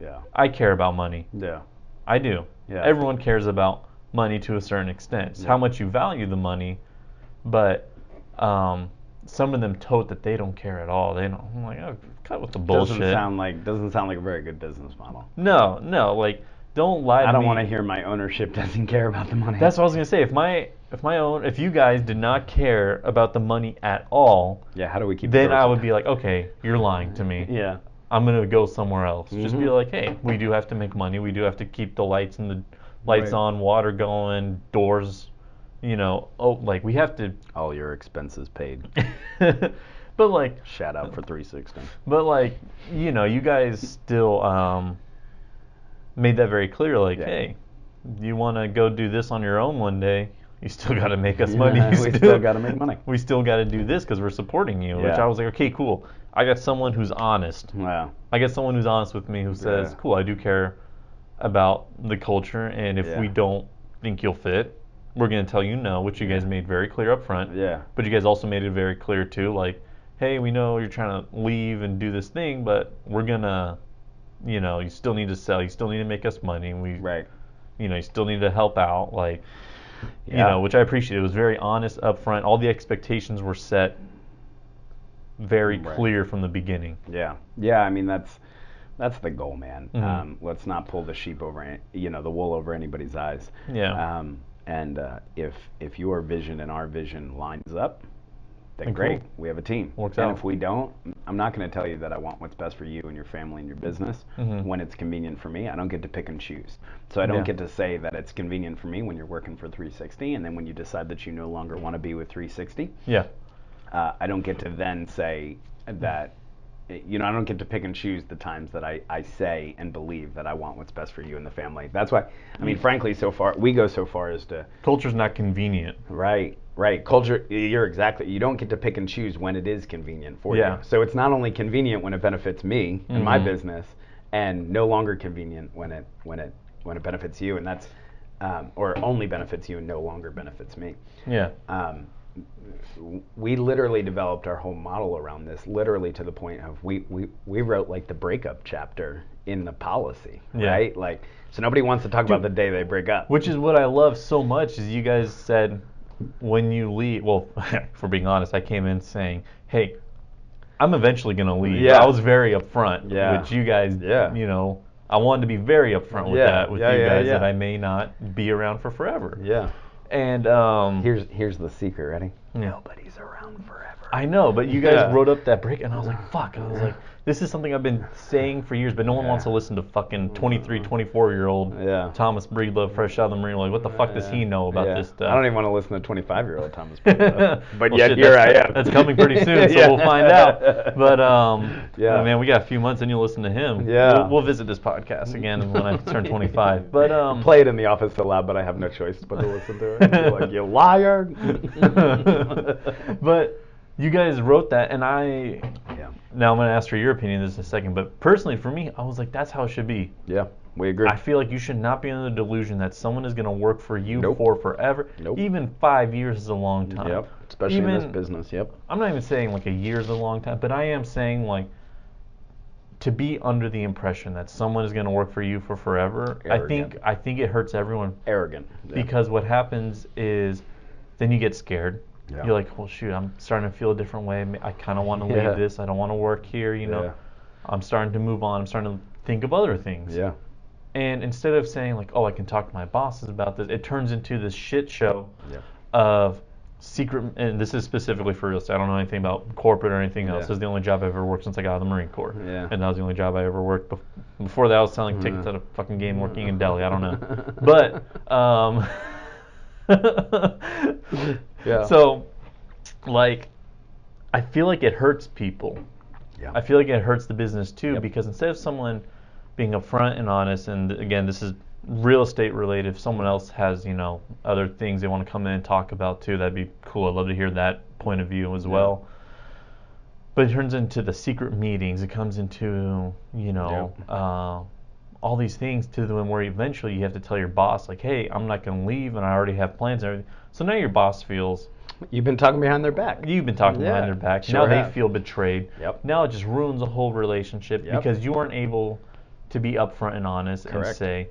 S2: Yeah.
S1: I care about money.
S2: Yeah.
S1: I do.
S2: Yeah.
S1: Everyone cares about money to a certain extent. It's
S2: Yeah.
S1: how much you value the money, but um, some of them tote that they don't care at all. They don't. I'm like, oh, cut with the bullshit.
S2: Doesn't sound like doesn't sound like a very good business model.
S1: no, no, like don't lie to
S2: I don't want to hear my ownership doesn't care about the money.
S1: That's what I was gonna say. If my if my own if you guys did not care about the money at all,
S2: yeah. How do we keep?
S1: then I would be like, okay, you're lying to me.
S2: Yeah.
S1: I'm gonna go somewhere else. Just be
S2: Mhm.
S1: like, hey, we do have to make money. We do have to keep the lights and the lights
S2: Right.
S1: on, water going, doors, you know. Oh, like we have to.
S2: All your expenses paid.
S1: but like,
S2: Shout out for 360.
S1: but like, you know, you guys still um made that very clear. Like,
S2: Yeah.
S1: hey, you want to go do this on your own one day? you still got to make us
S2: Yeah,
S1: money. You
S2: we still gotta make money.
S1: We still got to do this because we're supporting you. Which I was like, okay, cool. I got someone who's honest.
S2: Wow.
S1: I got someone who's honest with me who says,
S2: Yeah.
S1: "Cool, I do care about the culture, and if we don't think you'll fit, we're gonna tell you no," which you guys made very clear up front.
S2: Yeah.
S1: But you guys also made it very clear too, like, "Hey, we know you're trying to leave and do this thing, but we're gonna, you know, you still need to sell, you still need to make us money, and we,
S2: Right.
S1: you know, you still need to help out, like." You know, which I appreciate. It was very honest up front. All the expectations were set very
S2: Right.
S1: clear from the beginning.
S2: Yeah, yeah. I mean, that's that's the goal, man.
S1: Mhm.
S2: Um, let's not pull the sheep over, you know, the wool over anybody's eyes.
S1: Yeah.
S2: Um, and uh, if if your vision and our vision lines up, then
S1: Then
S2: great.
S1: cool.
S2: We have a team.
S1: Works
S2: and
S1: out.
S2: if we don't, I'm not going to tell you that I want what's best for you and your family and your business
S1: Mhm.
S2: when it's convenient for me. I don't get to pick and choose. So I don't
S1: Yeah.
S2: get to say that it's convenient for me when you're working for 360, and then when you decide that you no longer want to be with 360,
S1: Yeah.
S2: uh, I don't get to then say that, you know, I don't get to pick and choose the times that I, I say and believe that I want what's best for you and the family. That's why, I mean, frankly, so far, we go so far as to,
S1: Culture's not convenient.
S2: right, right, culture, you're exactly, you don't get to pick and choose when it is convenient for
S1: Yeah.
S2: you. So it's not only convenient when it benefits me and my
S1: Mhm.
S2: business and no longer convenient when it, when it, when it benefits you and that's, um, or only benefits you and no longer benefits me
S1: Yeah.
S2: um, we literally developed our whole model around this, literally to the point of we, we, we wrote like the breakup chapter in the policy,
S1: Yeah.
S2: right? Like, so nobody wants to talk about the day they break up.
S1: Which is what I love so much is you guys said when you leave. Well, for being honest, I came in saying, "Hey, I'm eventually gonna leave."
S2: Yeah.
S1: I was very upfront,
S2: Yeah.
S1: which you guys,
S2: Yeah.
S1: you know, I wanted to be very upfront with
S2: Yeah.
S1: that with
S2: Yeah,
S1: you guys that I may not be around for forever.
S2: yeah.
S1: And um,
S2: Here's here's the secret. Ready? Nobody's around forever.
S1: I know, but you guys wrote up that break, and I was like, fuck. I was like, this is something I've been saying for years, but no one wants to listen to fucking 23, 24 year old
S2: Yeah.
S1: Thomas Breedlove, fresh out of the Marine. Like, what the fuck does he know about
S2: Yeah.
S1: this stuff?
S2: I don't even want to listen to 25 year old Thomas. Breedlove. but
S1: Well,
S2: yet
S1: shit,
S2: here I am.
S1: That's coming pretty soon, so
S2: Yeah.
S1: we'll find out. But um,
S2: Yeah.
S1: yeah, man, we got a few months, and you'll listen to him.
S2: Yeah.
S1: we'll, we'll visit this podcast again when I turn 25. But um,
S2: Play it in the office aloud, but I have no choice but to listen to it. Like, you liar.
S1: but you guys wrote that, and I
S2: yeah.
S1: Now I'm gonna ask for your opinion in this in a second. But personally, for me, I was like, that's how it should be.
S2: Yeah, we agree.
S1: I feel like you should not be under the delusion that someone is gonna work for you
S2: Nope.
S1: for forever.
S2: Nope.
S1: Even five years is a long time.
S2: Yep, especially in this business. Yep.
S1: I'm not even saying like a year is a long time, but I am saying like to be under the impression that someone is going to work for you for forever. Arrogant. I think I think it hurts everyone
S2: Arrogant. Yeah.
S1: because what happens is then you get scared.
S2: Yeah.
S1: You're like, well, shoot, I'm starting to feel a different way. I kind of want to
S2: Yeah.
S1: leave this. I don't want to work here. You know,
S2: Yeah.
S1: I'm starting to move on. I'm starting to think of other things.
S2: Yeah.
S1: And instead of saying like, oh, I can talk to my bosses about this, it turns into this shit show
S2: Yeah.
S1: of secret. And this is specifically for real estate. I don't know anything about corporate or anything else. This is the only job I've ever worked since I got out of the Marine Corps.
S2: Yeah.
S1: And that was the only job I ever worked. Bef- before that, I was selling tickets
S2: Mhm.
S1: at a fucking game working in Delhi. I don't know. but um,
S2: Yeah.
S1: So, like, I feel like it hurts people.
S2: Yeah.
S1: I feel like it hurts the business too
S2: Yep.
S1: because instead of someone being upfront and honest, and again, this is real estate related. If someone else has, you know, other things they want to come in and talk about too, that'd be cool. I'd love to hear that point of view as
S2: Yeah.
S1: well. But it turns into the secret meetings. It comes into, you know, uh, all these things to the one where eventually you have to tell your boss, like, hey, I'm not going to leave and I already have plans and everything. So now your boss feels
S2: You've been talking behind their back.
S1: You've been talking
S2: Yeah,
S1: behind their back.
S2: sure
S1: now they feel betrayed.
S2: Yep.
S1: Now it just ruins the whole relationship
S2: Yep.
S1: because you weren't able to be upfront and honest and say,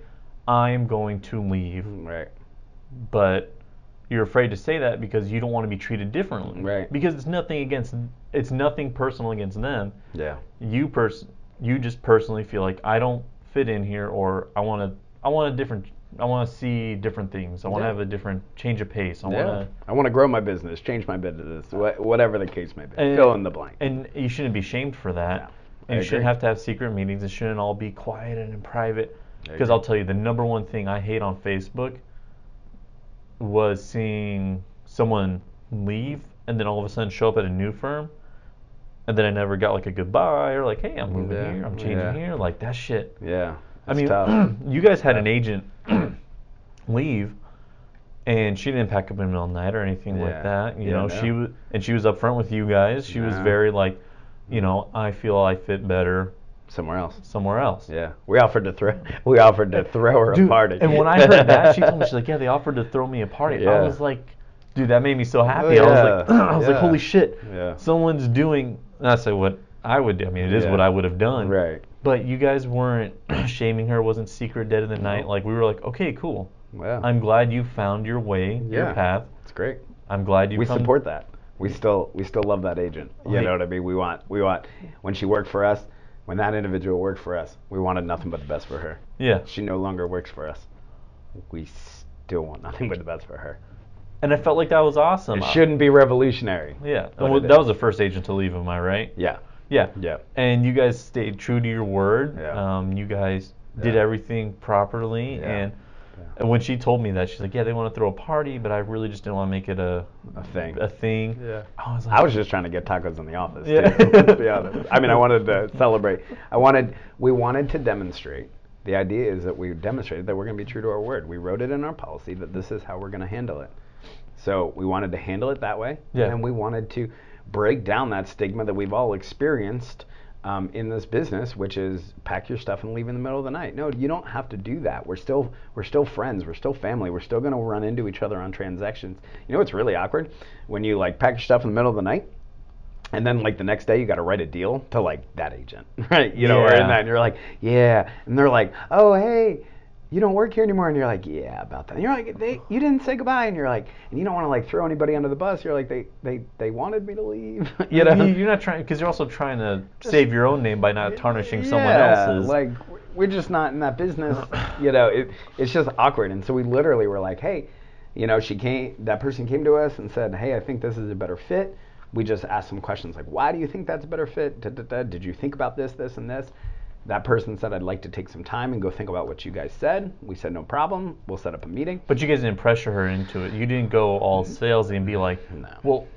S1: I'm going to leave.
S2: Mm, right.
S1: But you're afraid to say that because you don't want to be treated differently.
S2: Mm, right.
S1: Because it's nothing against it's nothing personal against them.
S2: Yeah.
S1: You pers you just personally feel like I don't fit in here or I want to I want a different I want to see different things. I want to
S2: Yeah.
S1: have a different change of pace. I
S2: yeah.
S1: want to
S2: I want to grow my business, change my business, wha- whatever the case may be.
S1: And-
S2: Fill in the blank.
S1: And you shouldn't be shamed for that.
S2: No, I
S1: and you shouldn't have to have secret meetings. It shouldn't all be quiet and in private. Because. I'll tell you, the number one thing I hate on Facebook was seeing someone leave and then all of a sudden show up at a new firm. And then I never got like a goodbye or like, hey, I'm moving
S2: Yeah,
S1: here, I'm changing here. Like that shit.
S2: yeah.
S1: I mean, you guys had an agent leave, and she didn't pack up in the middle of the night or anything
S2: Yeah.
S1: like that. You
S2: Yeah,
S1: know,
S2: no.
S1: she was and she was upfront with you guys. She was very like, you know, I feel I fit better
S2: Somewhere else.
S1: somewhere else.
S2: Yeah. We offered to throw. We offered to throw her a party.
S1: And when I heard that, she told me she's like, yeah, they offered to throw me a party.
S2: Yeah.
S1: I was like, dude, that made me so happy. Oh, I was like, I was like, holy shit,
S2: Yeah.
S1: someone's doing. Not say what I would do. I mean, it is what I would have done.
S2: Right.
S1: But you guys weren't shaming her. Wasn't secret dead in the night. Like we were like, okay, cool.
S2: Well,
S1: I'm glad you found your way, your
S2: Yeah.
S1: path.
S2: it's great.
S1: I'm glad you.
S2: we
S1: come-
S2: support that. We still we still love that agent. You
S1: Like-
S2: know what I mean? We want we want when she worked for us, when that individual worked for us, we wanted nothing but the best for her.
S1: Yeah.
S2: She no longer works for us. We still want nothing but the best for her.
S1: And I felt like that was awesome.
S2: It shouldn't be revolutionary.
S1: Yeah.
S2: but
S1: Well,
S2: it
S1: that
S2: is.
S1: was the first agent to leave. Am I right?
S2: Yeah.
S1: Yeah.
S2: Yeah.
S1: And you guys stayed true to your word.
S2: Yeah.
S1: Um, you guys did everything properly.
S2: Yeah.
S1: And,
S2: Yeah.
S1: when she told me that, she's like, "Yeah, they want to throw a party, but I really just didn't want to make it a
S2: A thing.
S1: a thing."
S2: Yeah.
S1: I was like,
S2: I was just trying to get tacos in the office.
S1: Yeah.
S2: Too, let's be honest. I mean, I wanted to celebrate. I wanted. We wanted to demonstrate. The idea is that we demonstrated that we're going to be true to our word. We wrote it in our policy that this is how we're going to handle it. So we wanted to handle it that way,
S1: Yeah.
S2: and we wanted to break down that stigma that we've all experienced um, in this business, which is pack your stuff and leave in the middle of the night. No, you don't have to do that. We're still we're still friends. We're still family. We're still going to run into each other on transactions. You know what's really awkward when you like pack your stuff in the middle of the night. And then, like the next day, you got to write a deal to like that agent, right? You know, or in that, and you're like, yeah, and they're like, oh, hey, you don't work here anymore, and you're like, yeah, about that. And you're like, they, you didn't say goodbye, and you're like, and you don't want to like throw anybody under the bus. You're like, they, they, they wanted me to leave, you know?
S1: You- You're not trying because you're also trying to save your own name by not tarnishing someone
S2: Yeah,
S1: else's.
S2: Like we're just not in that business. you know, it, it's just awkward. And so we literally were like, hey, you know, she came. That person came to us and said, hey, I think this is a better fit. We just asked some questions like, why do you think that's a better fit? Da, da, da. Did you think about this, this, and this? That person said, I'd like to take some time and go think about what you guys said. We said, no problem. We'll set up a meeting.
S1: but you guys didn't pressure her into it. You didn't go all salesy and be like,
S2: No.
S1: well.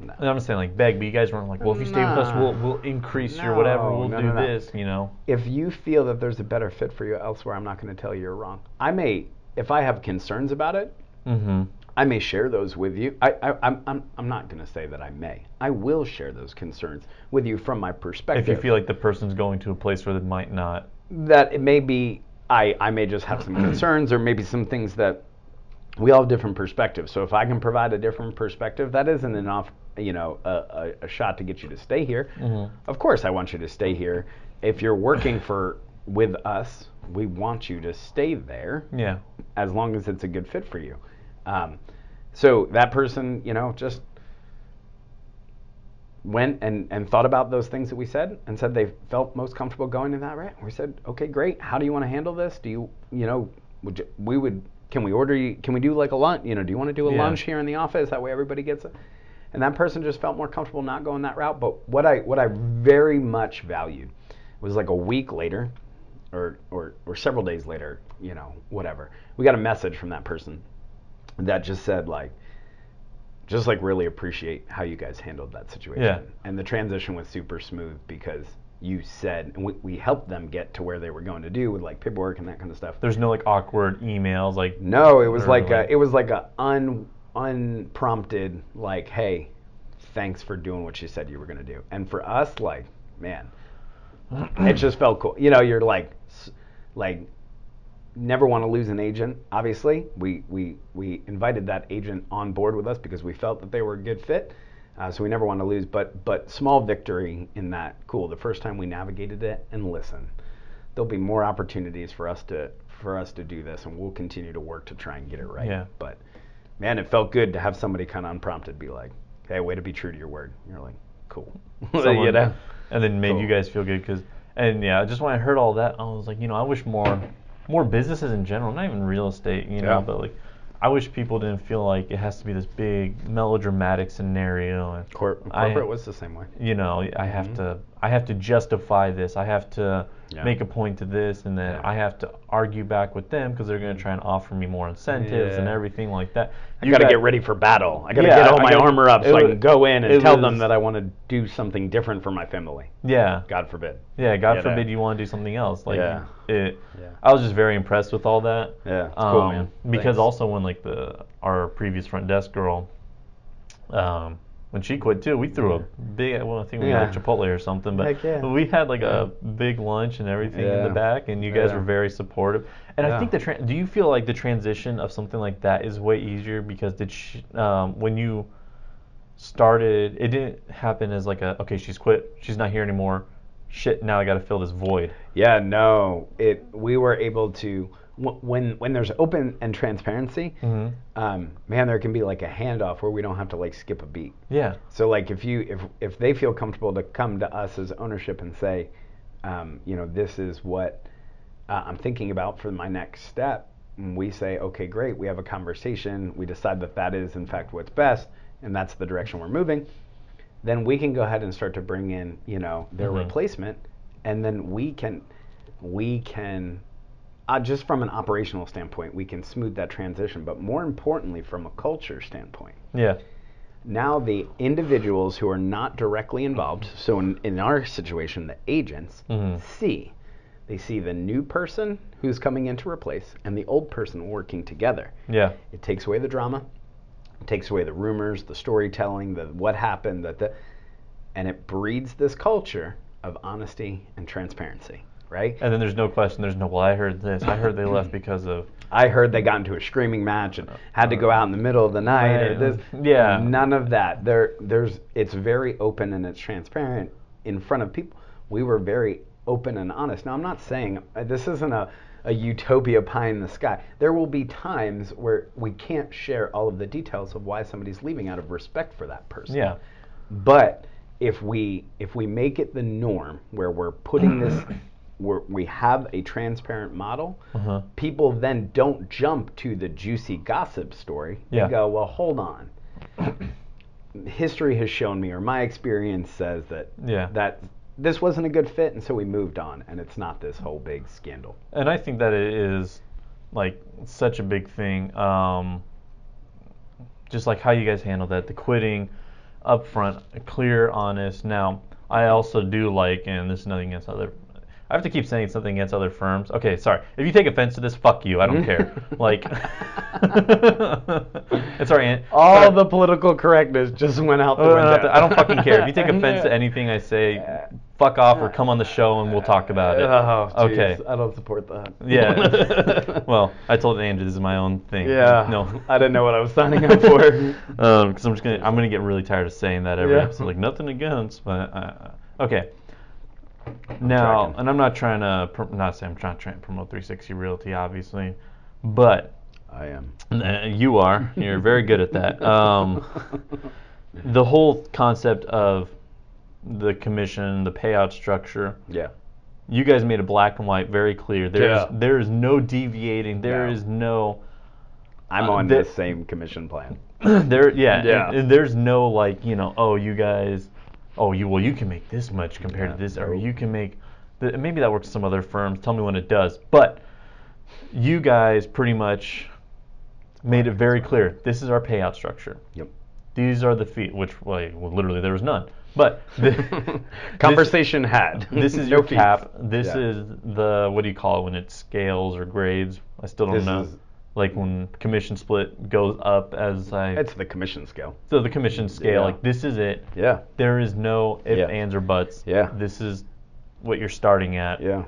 S2: No.
S1: I'm saying like beg, but you guys weren't like, well, if you stay with us, we'll we'll increase your whatever, we'll
S2: no,
S1: do
S2: no, no.
S1: this, you know.
S2: if you feel that there's a better fit for you elsewhere, I'm not going to tell you you're wrong. I may, if I have concerns about it,
S1: Mm-hmm.
S2: I may share those with you. I, I, I'm, I'm, not going to say that I may. I will share those concerns with you from my perspective.
S1: If you feel like the person's going to a place where they might not.
S2: that it may be, I, I may just have some concerns or maybe some things that we all have different perspectives. So if I can provide a different perspective, that isn't enough, you know, a, a, a shot to get you to stay here.
S1: Mhm.
S2: Of course, I want you to stay here. If you're working for with us, we want you to stay there
S1: Yeah.
S2: as long as it's a good fit for you. Um, so that person, you know, just went and, and thought about those things that we said and said they felt most comfortable going in that route. We said, okay, great. How do you want to handle this? Do you, you know, would you, we would, can we order you, can we do like a lunch? You know, do you want to do a
S1: Yeah.
S2: lunch here in the office? That way everybody gets it. And that person just felt more comfortable not going that route. But what I, what I very much valued was like a week later or, or, or several days later, you know, whatever. We got a message from that person that just said like, just like really appreciate how you guys handled that situation.
S1: Yeah.
S2: And the transition was super smooth because you said, and we, we helped them get to where they were going to do with like paperwork and that kind of stuff.
S1: There's no like awkward emails like.
S2: No, it was like, a, it was like a un, unprompted like, hey, thanks for doing what you said you were going to do. And for us, like, man, it just felt cool. You know, you're like, like, never want to lose an agent. Obviously, we we we invited that agent on board with us because we felt that they were a good fit. Uh, so we never want to lose. But but small victory in that. Cool. The first time we navigated it and listen, there'll be more opportunities for us to for us to do this, and we'll continue to work to try and get it right.
S1: Yeah.
S2: But man, it felt good to have somebody kind of unprompted be like, "Hey, way to be true to your word." You're like, "Cool." you
S1: someone-
S2: know.
S1: And then made
S2: Cool.
S1: you guys feel good because, and yeah, just when I heard all that, I was like, you know, I wish more, more businesses in general, not even real estate, you know,
S2: Yeah.
S1: but like, I wish people didn't feel like it has to be this big melodramatic scenario and
S2: Cor-
S1: I-
S2: corporate was the same way.
S1: you know i have
S2: Mhm.
S1: to i have to justify this i have to
S2: Yeah.
S1: make a point to this, and then
S2: Yeah.
S1: I have to argue back with them because they're going to try and offer me more incentives and everything like that.
S2: I got to get ready for battle. I got to
S1: Yeah,
S2: get all
S1: I
S2: my
S1: gotta-
S2: armor up so
S1: it
S2: I can go in and tell them that I want to do something different for my family.
S1: Yeah,
S2: God forbid.
S1: yeah. God
S2: You
S1: forbid you want to do something else. Like
S2: Yeah.
S1: it.
S2: Yeah.
S1: I was just very impressed with all that.
S2: Yeah, it's cool,
S1: Um,
S2: man.
S1: Because
S2: Thanks.
S1: also when like the our previous front desk girl, um, when she quit too, we threw a big. Well, I think we
S2: Yeah.
S1: had Chipotle or something, but
S2: yeah.
S1: we had like a big lunch and everything in the back, and you guys
S2: Yeah.
S1: were very supportive. And I think the tra- do you feel like the transition of something like that is way easier because did she, um, when you started, it didn't happen as like a okay, she's quit, she's not here anymore. Shit, now I got to fill this void.
S2: Yeah, no. It we were able to when when there's open and transparency,
S1: Mhm.
S2: um, man, there can be like a handoff where we don't have to like skip a beat.
S1: Yeah.
S2: So like if you if if they feel comfortable to come to us as ownership and say, um, you know, this is what uh, I'm thinking about for my next step, and we say, okay, great, we have a conversation, we decide that that is in fact what's best, and that's the direction we're moving. Then we can go ahead and start to bring in, you know, their
S1: Mhm.
S2: replacement, and then we can we can uh, just from an operational standpoint, we can smooth that transition. But more importantly, from a culture standpoint,
S1: Yeah.
S2: now the individuals who are not directly involved, so in, in our situation, the agents,
S1: Mhm.
S2: see. They see the new person who's coming in to replace and the old person working together.
S1: Yeah.
S2: It takes away the drama, it takes away the rumors, the storytelling, the what happened, that the, and it breeds this culture of honesty and transparency, right?
S1: And then there's no question. There's no, well, I heard this. I heard they left because of.
S2: I heard they got into a screaming match and had to go out in the middle of the night or this.
S1: Yeah.
S2: None of that. There, there's. It's very open and it's transparent in front of people. We were very open and honest. Now I'm not saying uh, this isn't a, a utopia pie in the sky. There will be times where we can't share all of the details of why somebody's leaving out of respect for that person.
S1: Yeah.
S2: But if we if we make it the norm where we're putting this where we have a transparent model,
S1: Uh-huh.
S2: people then don't jump to the juicy gossip story.
S1: Yeah.
S2: They go, well, hold on. History has shown me, or my experience says that
S1: Yeah.
S2: that this wasn't a good fit, and so we moved on, and it's not this whole big scandal.
S1: And I think that it is like such a big thing. Um, just like how you guys handle that, the quitting upfront, clear, honest. Now, I also do like, and this is nothing against other. I have to keep saying something against other firms. Okay, sorry. If you take offense to this, fuck you. I don't care. Like, it's sorry. Aunt-
S2: All
S1: sorry.
S2: the political correctness just went out the
S1: Uh,
S2: window.
S1: I don't fucking care. If you take offense to anything I say, fuck off or come on the show and we'll talk about it.
S2: Oh,
S1: okay.
S2: I don't support that.
S1: Yeah. well, I told Andrew this is my own thing.
S2: Yeah.
S1: No.
S2: I didn't know what I was signing up for.
S1: Um, because I'm just gonna, I'm gonna get really tired of saying that every
S2: Yeah.
S1: episode. Like nothing against, but uh, okay. Now, and I'm not trying to, pr- not say I'm trying to promote 360 Realty, obviously, but
S2: I am.
S1: you are. You're very good at that. Um, the whole concept of the commission, the payout structure,
S2: yeah.
S1: you guys made it black and white, very clear. There's
S2: Yeah.
S1: there is no deviating. There
S2: No.
S1: is no
S2: I'm
S1: Uh,
S2: on
S1: the-
S2: the same commission plan.
S1: there yeah,
S2: Yeah.
S1: And, and there's no like you know oh you guys oh you well you can make this much compared
S2: Yeah,
S1: to this or you can make th- maybe that works some other firms. Tell me when it does, but you guys pretty much made it very clear. This is our payout structure.
S2: Yep.
S1: These are the fees, which well, literally there was none. But the,
S2: Conversation had.
S1: This, this is
S2: No
S1: your
S2: fees.
S1: cap. This
S2: Yeah.
S1: is the what do you call it when it scales or grades? I still don't
S2: This
S1: know. Like when commission split goes up as I
S2: It's the commission scale.
S1: so the commission scale
S2: Yeah.
S1: like this is it.
S2: Yeah.
S1: There is no if
S2: Yeah.
S1: ands or buts.
S2: Yeah.
S1: This is what you're starting at.
S2: Yeah.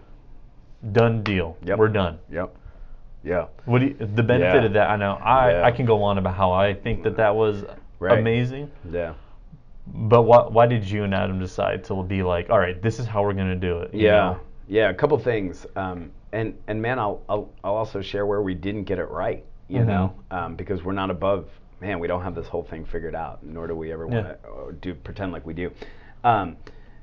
S1: Done deal.
S2: Yep.
S1: We're done.
S2: Yep. Yeah.
S1: What do you, the benefit
S2: Yeah.
S1: of that? I know I. I can go on about how I think that that was
S2: Right.
S1: amazing.
S2: Yeah.
S1: But why why did you and Adam decide to be like, all right, this is how we're gonna do it? you
S2: Yeah.
S1: know?
S2: Yeah. A couple things. Um, and and man, I'll, I'll I'll also share where we didn't get it right. You
S1: Mhm.
S2: know, um, because we're not above. Man, we don't have this whole thing figured out, nor do we ever want
S1: Yeah.
S2: to do pretend like we do. Um,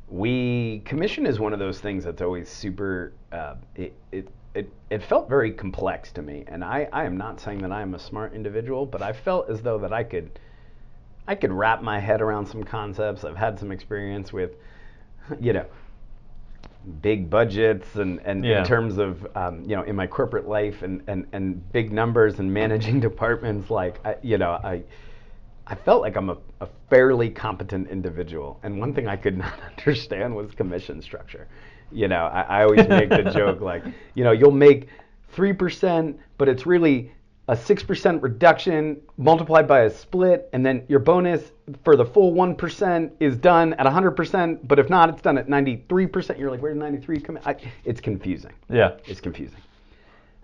S2: we commission is one of those things that's always super. Uh, it, it it it felt very complex to me, and I I am not saying that I am a smart individual, but I felt as though that I could. I could wrap my head around some concepts. I've had some experience with, you know, big budgets and, and
S1: Yeah.
S2: in terms of um, you know in my corporate life and, and, and big numbers and managing departments like I, you know I I felt like I'm a, a fairly competent individual and one thing I could not understand was commission structure you know I, I always make the joke like you know you'll make three percent but it's really a 6% reduction multiplied by a split, and then your bonus for the full 1% is done at 100%, but if not, it's done at 93%. You're like, where did 93 come in? I, it's confusing.
S1: Yeah.
S2: It's confusing.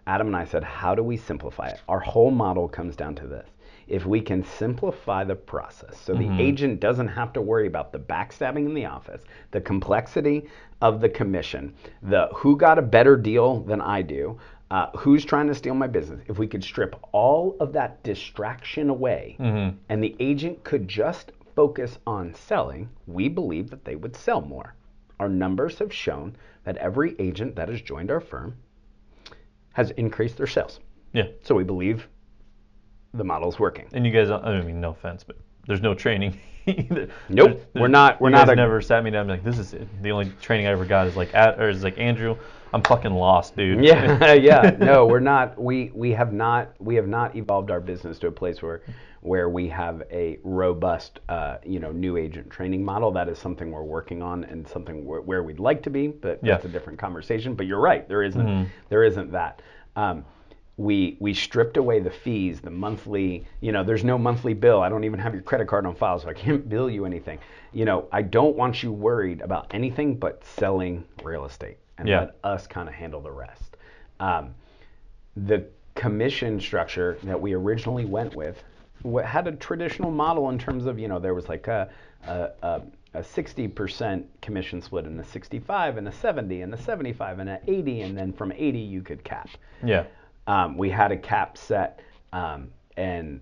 S2: Adam and I said, how do we simplify it? Our whole model comes down to this. If we can simplify the process so the mm-hmm. agent doesn't have to worry about the backstabbing in the office, the complexity of the commission, the who got a better deal than I do, uh, who's trying to steal my business, if we could strip all of that distraction away and the agent could just focus on selling, we believe that they would sell more. Our numbers have shown that every agent that has joined our firm has increased their sales.
S1: Yeah.
S2: So we believe the model's working.
S1: And you guys, I mean, no offense, but there's no training either.
S2: Nope,
S1: There's-
S2: we're not- we're
S1: you
S2: not
S1: guys
S2: a-
S1: never sat me down and be like, this is it. The only training I ever got is like, at, or is like Andrew, I'm fucking lost, dude.
S2: Yeah, yeah. No, we're not. We we have not we have not evolved our business to a place where where we have a robust uh, you know new agent training model. That is something we're working on and something where, where we'd like to be, but
S1: Yeah.
S2: that's a different conversation. But you're right. There isn't there isn't that. Um, we we stripped away the fees, the monthly. You know, there's no monthly bill. I don't even have your credit card on file, so I can't bill you anything. You know, I don't want you worried about anything but selling real estate, and
S1: Yeah.
S2: let us kind of handle the rest. Um, the commission structure that we originally went with had a traditional model in terms of you know there was like a a, a, a 60% commission split and a 65 and a 70 and a 75 and a 80 and then from 80 you could cap
S1: Yeah.
S2: um, we had a cap set, um, and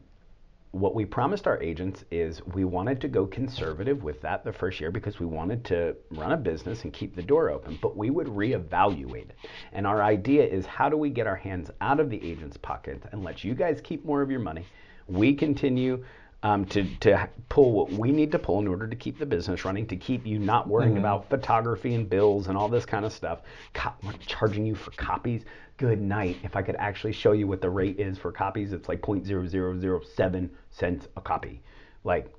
S2: what we promised our agents is we wanted to go conservative with that the first year because we wanted to run a business and keep the door open, but we would reevaluate it. And our idea is how do we get our hands out of the agent's pockets and let you guys keep more of your money? We continue um, to, to pull what we need to pull in order to keep the business running, to keep you not worrying about photography and bills and all this kind of stuff, Co- charging you for copies. Good night. If I could actually show you what the rate is for copies, it's like 0.0007 cents a copy. Like,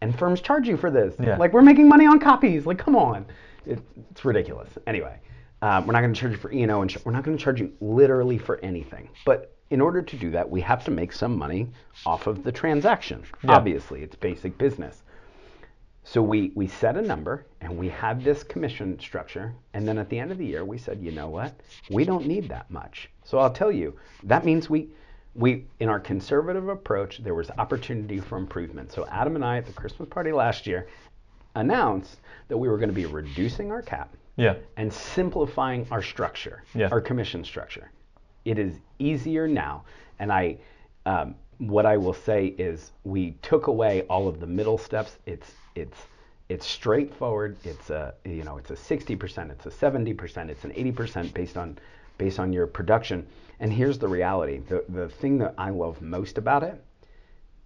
S2: and firms charge you for this.
S1: Yeah.
S2: Like, we're making money on copies. Like, come on. It, it's ridiculous. Anyway, um, we're not going to charge you for E&O, and we're not going to charge you literally for anything. But in order to do that, we have to make some money off of the transaction.
S1: Yeah.
S2: Obviously, it's basic business. So we, we set a number and we had this commission structure. And then at the end of the year, we said, you know what? We don't need that much. So I'll tell you, that means we, we in our conservative approach, there was opportunity for improvement. So Adam and I at the Christmas party last year announced that we were going to be reducing our cap
S1: Yeah.
S2: and simplifying our structure,
S1: Yeah.
S2: our commission structure. It is easier now, and I, um, what I will say is, we took away all of the middle steps. It's it's it's straightforward. It's a you know it's a 60%, it's a 70%, it's an 80% based on based on your production. And here's the reality: the the thing that I love most about it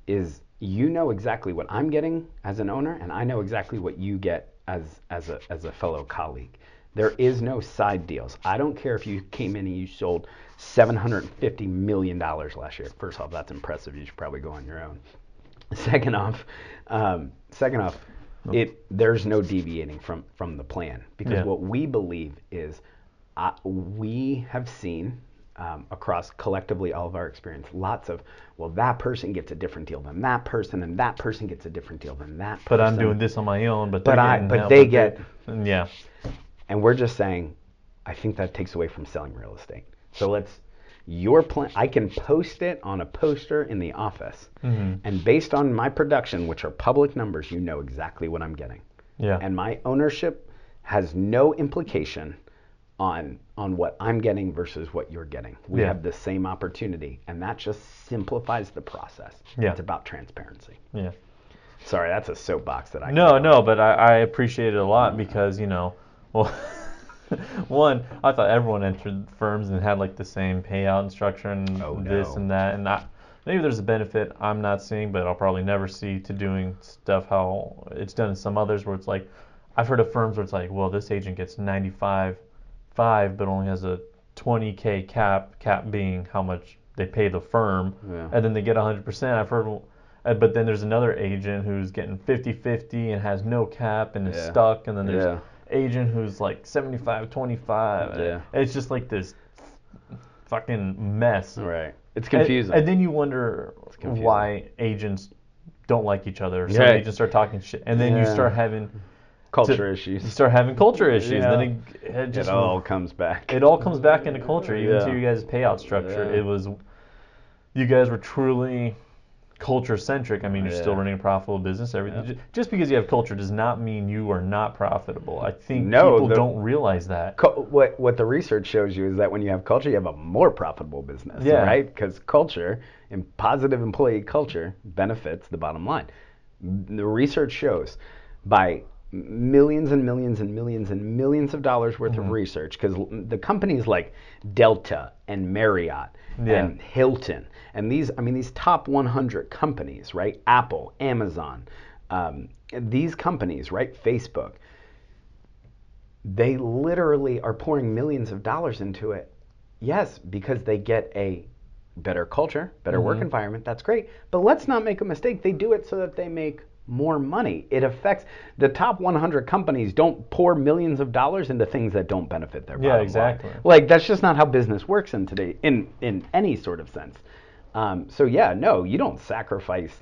S2: is you know exactly what I'm getting as an owner, and I know exactly what you get as as a as a fellow colleague. There is no side deals. I don't care if you came in and you sold 750 million dollars last year. First off, that's impressive. You should probably go on your own. Second off, um, second off, it there's no deviating from from the plan because
S1: Yeah.
S2: what we believe is uh, we have seen um, across collectively all of our experience lots of well that person gets a different deal than that person and that person gets a different deal than that person.
S1: But I'm doing this on my own. But
S2: But I- but they get-
S1: yeah.
S2: and we're just saying i think that takes away from selling real estate so let's your plan i can post it on a poster in the office
S1: Mm-hmm.
S2: and based on my production which are public numbers you know exactly what i'm getting
S1: Yeah.
S2: and my ownership has no implication on on what i'm getting versus what you're getting we
S1: Yeah.
S2: have the same opportunity and that just simplifies the process
S1: Yeah.
S2: it's about transparency
S1: yeah.
S2: sorry that's a soapbox that i
S1: No, no, but I, I appreciate it a lot because you know, well, one, I thought everyone entered firms and had like the same payout and structure and
S2: Oh,
S1: this
S2: no.
S1: and that, and I, maybe there's a benefit I'm not seeing, but I'll probably never see to doing stuff how it's done in some others where it's like, I've heard of firms where it's like, well, this agent gets 95, five, but only has a 20k cap. Cap being how much they pay the firm,
S2: Yeah.
S1: and then they get 100%. I've heard, uh, but then there's another agent who's getting 50-50 and has no cap and is
S2: Yeah.
S1: stuck, and then there's
S2: Yeah.
S1: Agent who's like 75-25.
S2: Yeah.
S1: It's just like this fucking mess.
S2: Right. It's confusing.
S1: And, then you wonder why agents don't like each other. Some
S2: Yeah.
S1: agents start talking shit, and then you start having
S2: Culture
S1: to-
S2: issues.
S1: you start having culture issues.
S2: Yeah.
S1: Then it, it
S2: It
S1: just
S2: all comes back.
S1: it all comes back into culture, even
S2: Yeah.
S1: to you guys' payout structure.
S2: Yeah.
S1: It was you guys were truly culture centric. I mean, you're still running a profitable business. Everything.
S2: Yeah.
S1: Just because you have culture does not mean you are not profitable. I think
S2: No,
S1: people
S2: the-
S1: don't realize that.
S2: Co- what what the research shows you is that when you have culture, you have a more profitable business,
S1: Yeah.
S2: right? Because culture and positive employee culture benefits the bottom line. The research shows by millions and millions and millions and millions of dollars worth
S1: Mm-hmm.
S2: of research because the companies like Delta and Marriott
S1: Yeah.
S2: and Hilton and these I mean these top 100 companies, right? Apple, Amazon, um, these companies, right? Facebook they literally are pouring millions of dollars into it. Yes, because they get a better culture, better work environment. That's great. But let's not make a mistake. They do it so that they make more money. It affects the top 100 companies don't pour millions of dollars into things that don't benefit their
S1: Yeah,
S2: bottom line.
S1: exactly.
S2: Like that's just not how business works in today in in any sort of sense. Um, so yeah, no, you don't sacrifice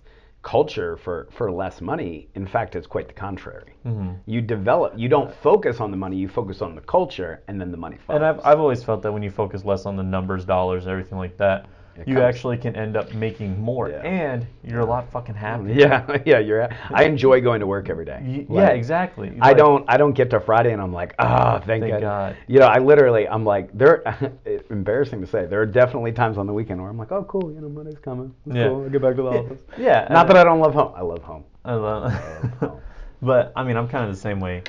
S2: culture for for less money. In fact, it's quite the contrary.
S1: Mm-hmm.
S2: You develop. You don't focus on the money. You focus on the culture, and then the money follows.
S1: And I've, I've always felt that when you focus less on the numbers, dollars, everything like that, you
S2: comes-
S1: actually can end up making more,
S2: Yeah.
S1: and you're a lot fucking happy.
S2: yeah, yeah, you're. I enjoy going to work every day. Like,
S1: yeah, exactly.
S2: I don't. I don't get to Friday and I'm like, ah, thank,
S1: Thank
S2: God.
S1: God.
S2: You know, I literally, I'm like, there. embarrassing to say, there are definitely times on the weekend where I'm like, oh, cool, you know, Monday's coming. It's
S1: Yeah.
S2: cool. I'll get back to the office.
S1: yeah,
S2: Not
S1: and-
S2: that I don't love home. I love home.
S1: I love,
S2: home.
S1: but I mean, I'm kind of the same way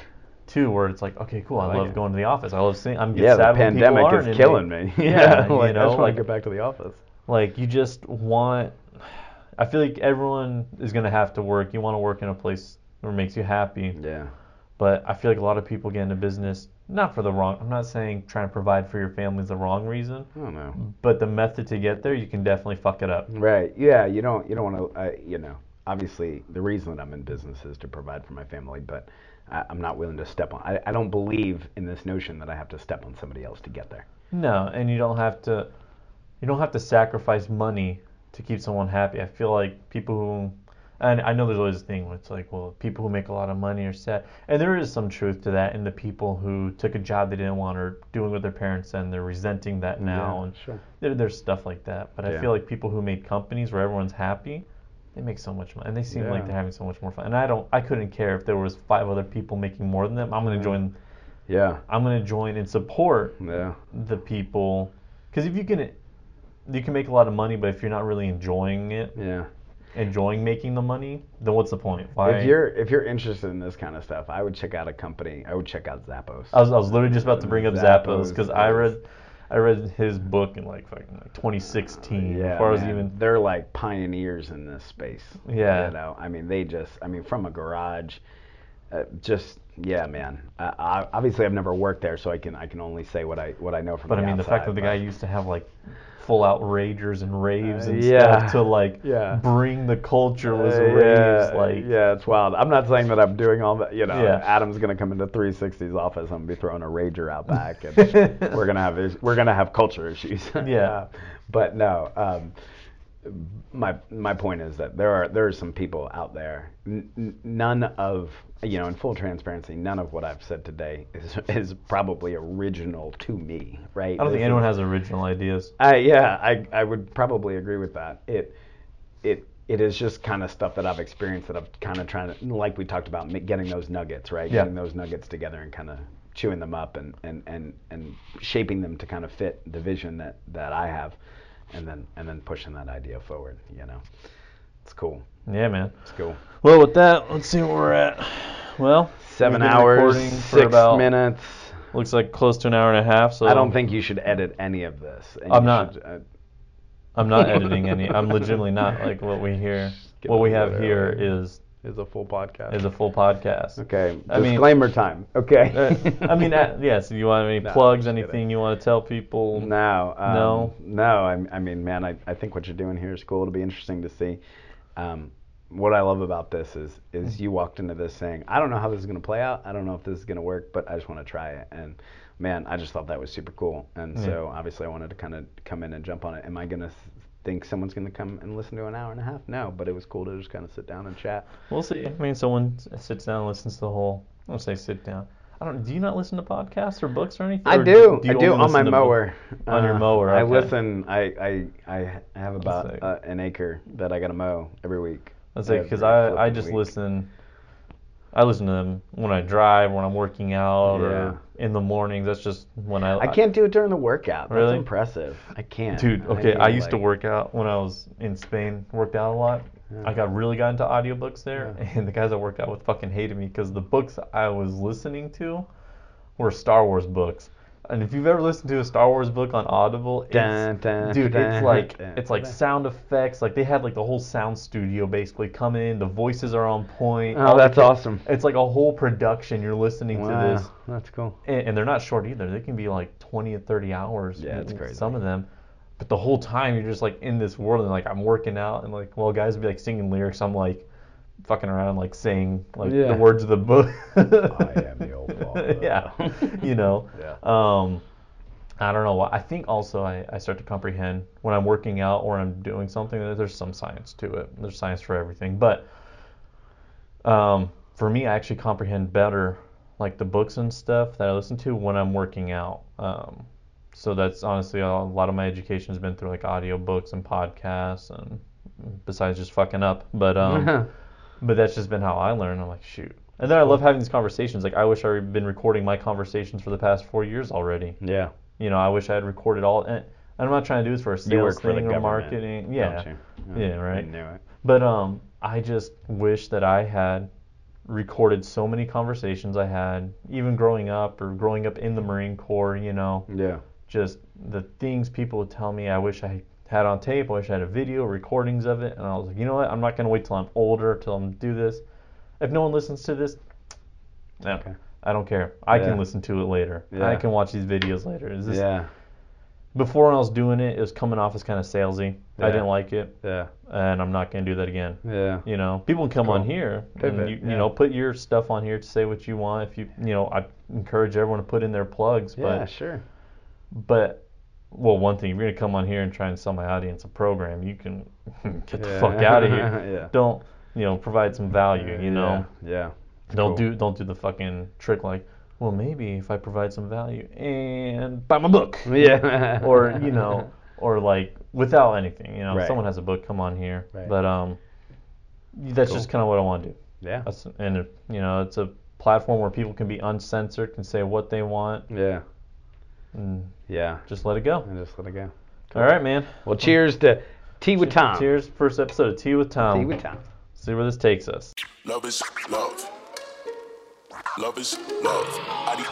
S1: too, where it's like, okay, cool, I,
S2: like
S1: love
S2: it.
S1: going to the office. I love seeing. I'm getting
S2: Yeah, the
S1: sad people
S2: pandemic is killing
S1: they-
S2: me.
S1: Yeah,
S2: like,
S1: you know,
S2: I just want
S1: like,
S2: to get back to the office.
S1: Like you just want. I feel like everyone is gonna have to work. You want to work in a place where it makes you happy.
S2: Yeah.
S1: But I feel like a lot of people get into business not for the wrong. I'm not saying trying to provide for your family is the wrong reason,
S2: I don't
S1: but the method to get there, you can definitely fuck it up.
S2: Right. Yeah. You don't. You don't want to. Uh, you know. Obviously, the reason that I'm in business is to provide for my family, but I, I'm not willing to step on. I, I don't believe in this notion that I have to step on somebody else to get there.
S1: No, and you don't have to. You don't have to sacrifice money to keep someone happy. I feel like people who, and I know there's always a thing where it's like, well, people who make a lot of money are set. and there is some truth to that. In the people who took a job they didn't want or doing what their parents said, and they're resenting that now,
S2: Yeah,
S1: and
S2: sure.
S1: there, there's stuff like that. But I feel like people who made companies where everyone's happy, they make so much money, and they seem like they're having so much more fun. And I don't, I couldn't care if there was five other people making more than them. I'm gonna
S2: Yeah.
S1: join.
S2: Yeah.
S1: I'm gonna join and support
S2: Yeah.
S1: the people because if you can you can make a lot of money but if you're not really enjoying it
S2: Yeah.
S1: enjoying making the money then what's the point why
S2: If you're if you're interested in this kind of stuff, I would check out a company. I would check out Zappos.
S1: I was, I was literally just about to bring up Zappos because I read I read his book in like fucking like 2016
S2: Yeah,
S1: before I was even
S2: they're like pioneers in this space.
S1: Yeah.
S2: you know, I mean, they just, I mean, from a garage, uh, just yeah, man. Uh, I, obviously, I've never worked there, so I can I can only say what I what I know from.
S1: but I mean the fact that the guy used to have like full out ragers and raves and
S2: Uh, yeah.
S1: stuff to like
S2: Yeah.
S1: bring the culture was
S2: Uh,
S1: raves
S2: yeah,
S1: like
S2: yeah, it's wild. I'm not saying that I'm doing all that. You know,
S1: Yeah.
S2: Adam's gonna come into 360's office. I'm gonna be throwing a rager out back, and we're gonna have is- we're gonna have culture issues.
S1: Yeah.
S2: But no. Um, my my point is that there are there are some people out there. N- n- none of you know, in full transparency, none of what I've said today is is probably original to me. Right?
S1: I don't
S2: This
S1: think anyone
S2: is-
S1: has original ideas
S2: I yeah, I I would probably agree with that. It it it is just kind of stuff that I've experienced that I'm kind of trying to like we talked about getting those nuggets, right?
S1: Yeah.
S2: Getting those nuggets together and kind of chewing them up and, and, and, and shaping them to kind of fit the vision that, that I have and then and then pushing that idea forward, you know. It's cool.
S1: Yeah man
S2: It's cool.
S1: Well, with that, let's see where we're at. Well,
S2: Seven hours, six
S1: about
S2: minutes.
S1: looks like close to an hour and a half. So
S2: I don't think you should edit any of this.
S1: I'm not.
S2: should, uh,
S1: I'm not editing any. I'm legitimately not like what we hear. What we have here is
S2: is a full podcast.
S1: is a full podcast.
S2: okay.
S1: I mean-
S2: Disclaimer time. Okay.
S1: Uh, I mean, uh, yes. you want any
S2: No,
S1: plugs?
S2: just kidding.
S1: Anything you want to tell people?
S2: No. Um,
S1: No?
S2: No. I, I mean, man, I, I think what you're doing here is cool. It'll be interesting to see. Um, what I love about this is is you walked into this saying, I don't know how this is going to play out. I don't know if this is going to work, but I just want to try it. And man, I just thought that was super cool. And
S1: Yeah.
S2: so obviously I wanted to kind of come in and jump on it. Am I going to think someone's going to come and listen to an hour and a half? No, but it was cool to just kind of sit down and chat.
S1: We'll see. I mean, someone sits down and listens to the whole. I don't say sit down. I don't. Do you not listen to podcasts or books or anything?
S2: I
S1: Or
S2: do. I do on my mower.
S1: On your
S2: Uh,
S1: mower,
S2: I listen. I I I have about uh, an acre that I got to mow every week.
S1: That's like because I I just
S2: week.
S1: listen. I listen to them when I drive, when I'm working out,
S2: Yeah.
S1: or in the mornings. That's just when I.
S2: I can't do it during the workout. That's
S1: Really?
S2: impressive. I can't.
S1: Dude, okay,
S2: need,
S1: I used to
S2: like-
S1: work out when I was in Spain. Worked out a lot. I got really got into audiobooks there,
S2: Yeah.
S1: and the guys I worked out with fucking hated me because the books I was listening to were Star Wars books. And if you've ever listened to a Star Wars book on Audible, it's,
S2: Dun, dun,
S1: dude,
S2: dun,
S1: it's like it's like sound effects. Like they had like the whole sound studio basically come in. The voices are on point.
S2: Oh,
S1: all
S2: that's awesome.
S1: It's like a whole production. You're listening
S2: Wow,
S1: to this
S2: that's cool.
S1: and, and they're not short either. They can be like 20 or 30 hours.
S2: Yeah, it's crazy.
S1: Some of them, but the whole time you're just like in this world and like I'm working out and like well guys would be like singing lyrics. I'm like fucking around like saying like
S2: Yeah.
S1: the words of the book.
S2: I am the old father.
S1: yeah, you know.
S2: Yeah.
S1: Um, I don't know why. I think also I, I start to comprehend when I'm working out or I'm doing something that there's some science to it. There's science for everything, but um, for me, I actually comprehend better like the books and stuff that I listen to when I'm working out. Um, so that's honestly a lot of my education has been through like audio books and podcasts and besides just fucking up. But um, but that's just been how I learn. I'm like shoot. And then I love having these conversations. Like I wish I had been recording my conversations for the past four years already.
S2: yeah.
S1: You know, I wish I had recorded all. And I'm not trying to do this for a sales
S2: work for the
S1: thing or marketing. Yeah.
S2: you?
S1: Yeah, right.
S2: I knew it.
S1: But um, I just wish that I had recorded so many conversations I had, even growing up or growing up in the Marine Corps. You know,
S2: Yeah.
S1: just the things people would tell me. I wish I had on tape. I wish I had a video recordings of it. And I was like, you know what? I'm not gonna wait till I'm older till I'm do this. If no one listens to this, no,
S2: Okay.
S1: I don't care. I
S2: Yeah.
S1: can listen to it later.
S2: Yeah.
S1: I can watch these videos later. Is this
S2: Yeah.
S1: before when I was doing it, it was coming off as kind of salesy.
S2: Yeah.
S1: I didn't like it,
S2: Yeah.
S1: and I'm not gonna do that again.
S2: Yeah.
S1: You know, people can come on here
S2: Pivot,
S1: and you,
S2: yeah.
S1: you know put your stuff on here to say what you want. If you you know, I encourage everyone to put in their plugs.
S2: Yeah.
S1: But
S2: Sure.
S1: but well, one thing if you're gonna come on here and try and sell my audience a program, you can get the
S2: Yeah.
S1: fuck out of here.
S2: yeah.
S1: Don't you know provide some value. You know,
S2: Yeah. yeah.
S1: don't
S2: cool.
S1: do don't do the fucking trick like. Well, maybe if I provide some value and buy my book.
S2: Yeah.
S1: or you know, or like without anything. You know,
S2: Right.
S1: someone has a book, come on here.
S2: Right.
S1: But um, that's just kind of what I want to do.
S2: Yeah.
S1: That's, and you know, it's a platform where people can be uncensored, can say what they want,
S2: Yeah.
S1: And
S2: Yeah.
S1: just let it go.
S2: And just let it go.
S1: All right, man.
S2: Well, cheers to Tea with Tom.
S1: Cheers. First episode of Tea with Tom.
S2: Tea with Tom.
S1: See where this takes us.
S3: Love is love. Love is love. Adi-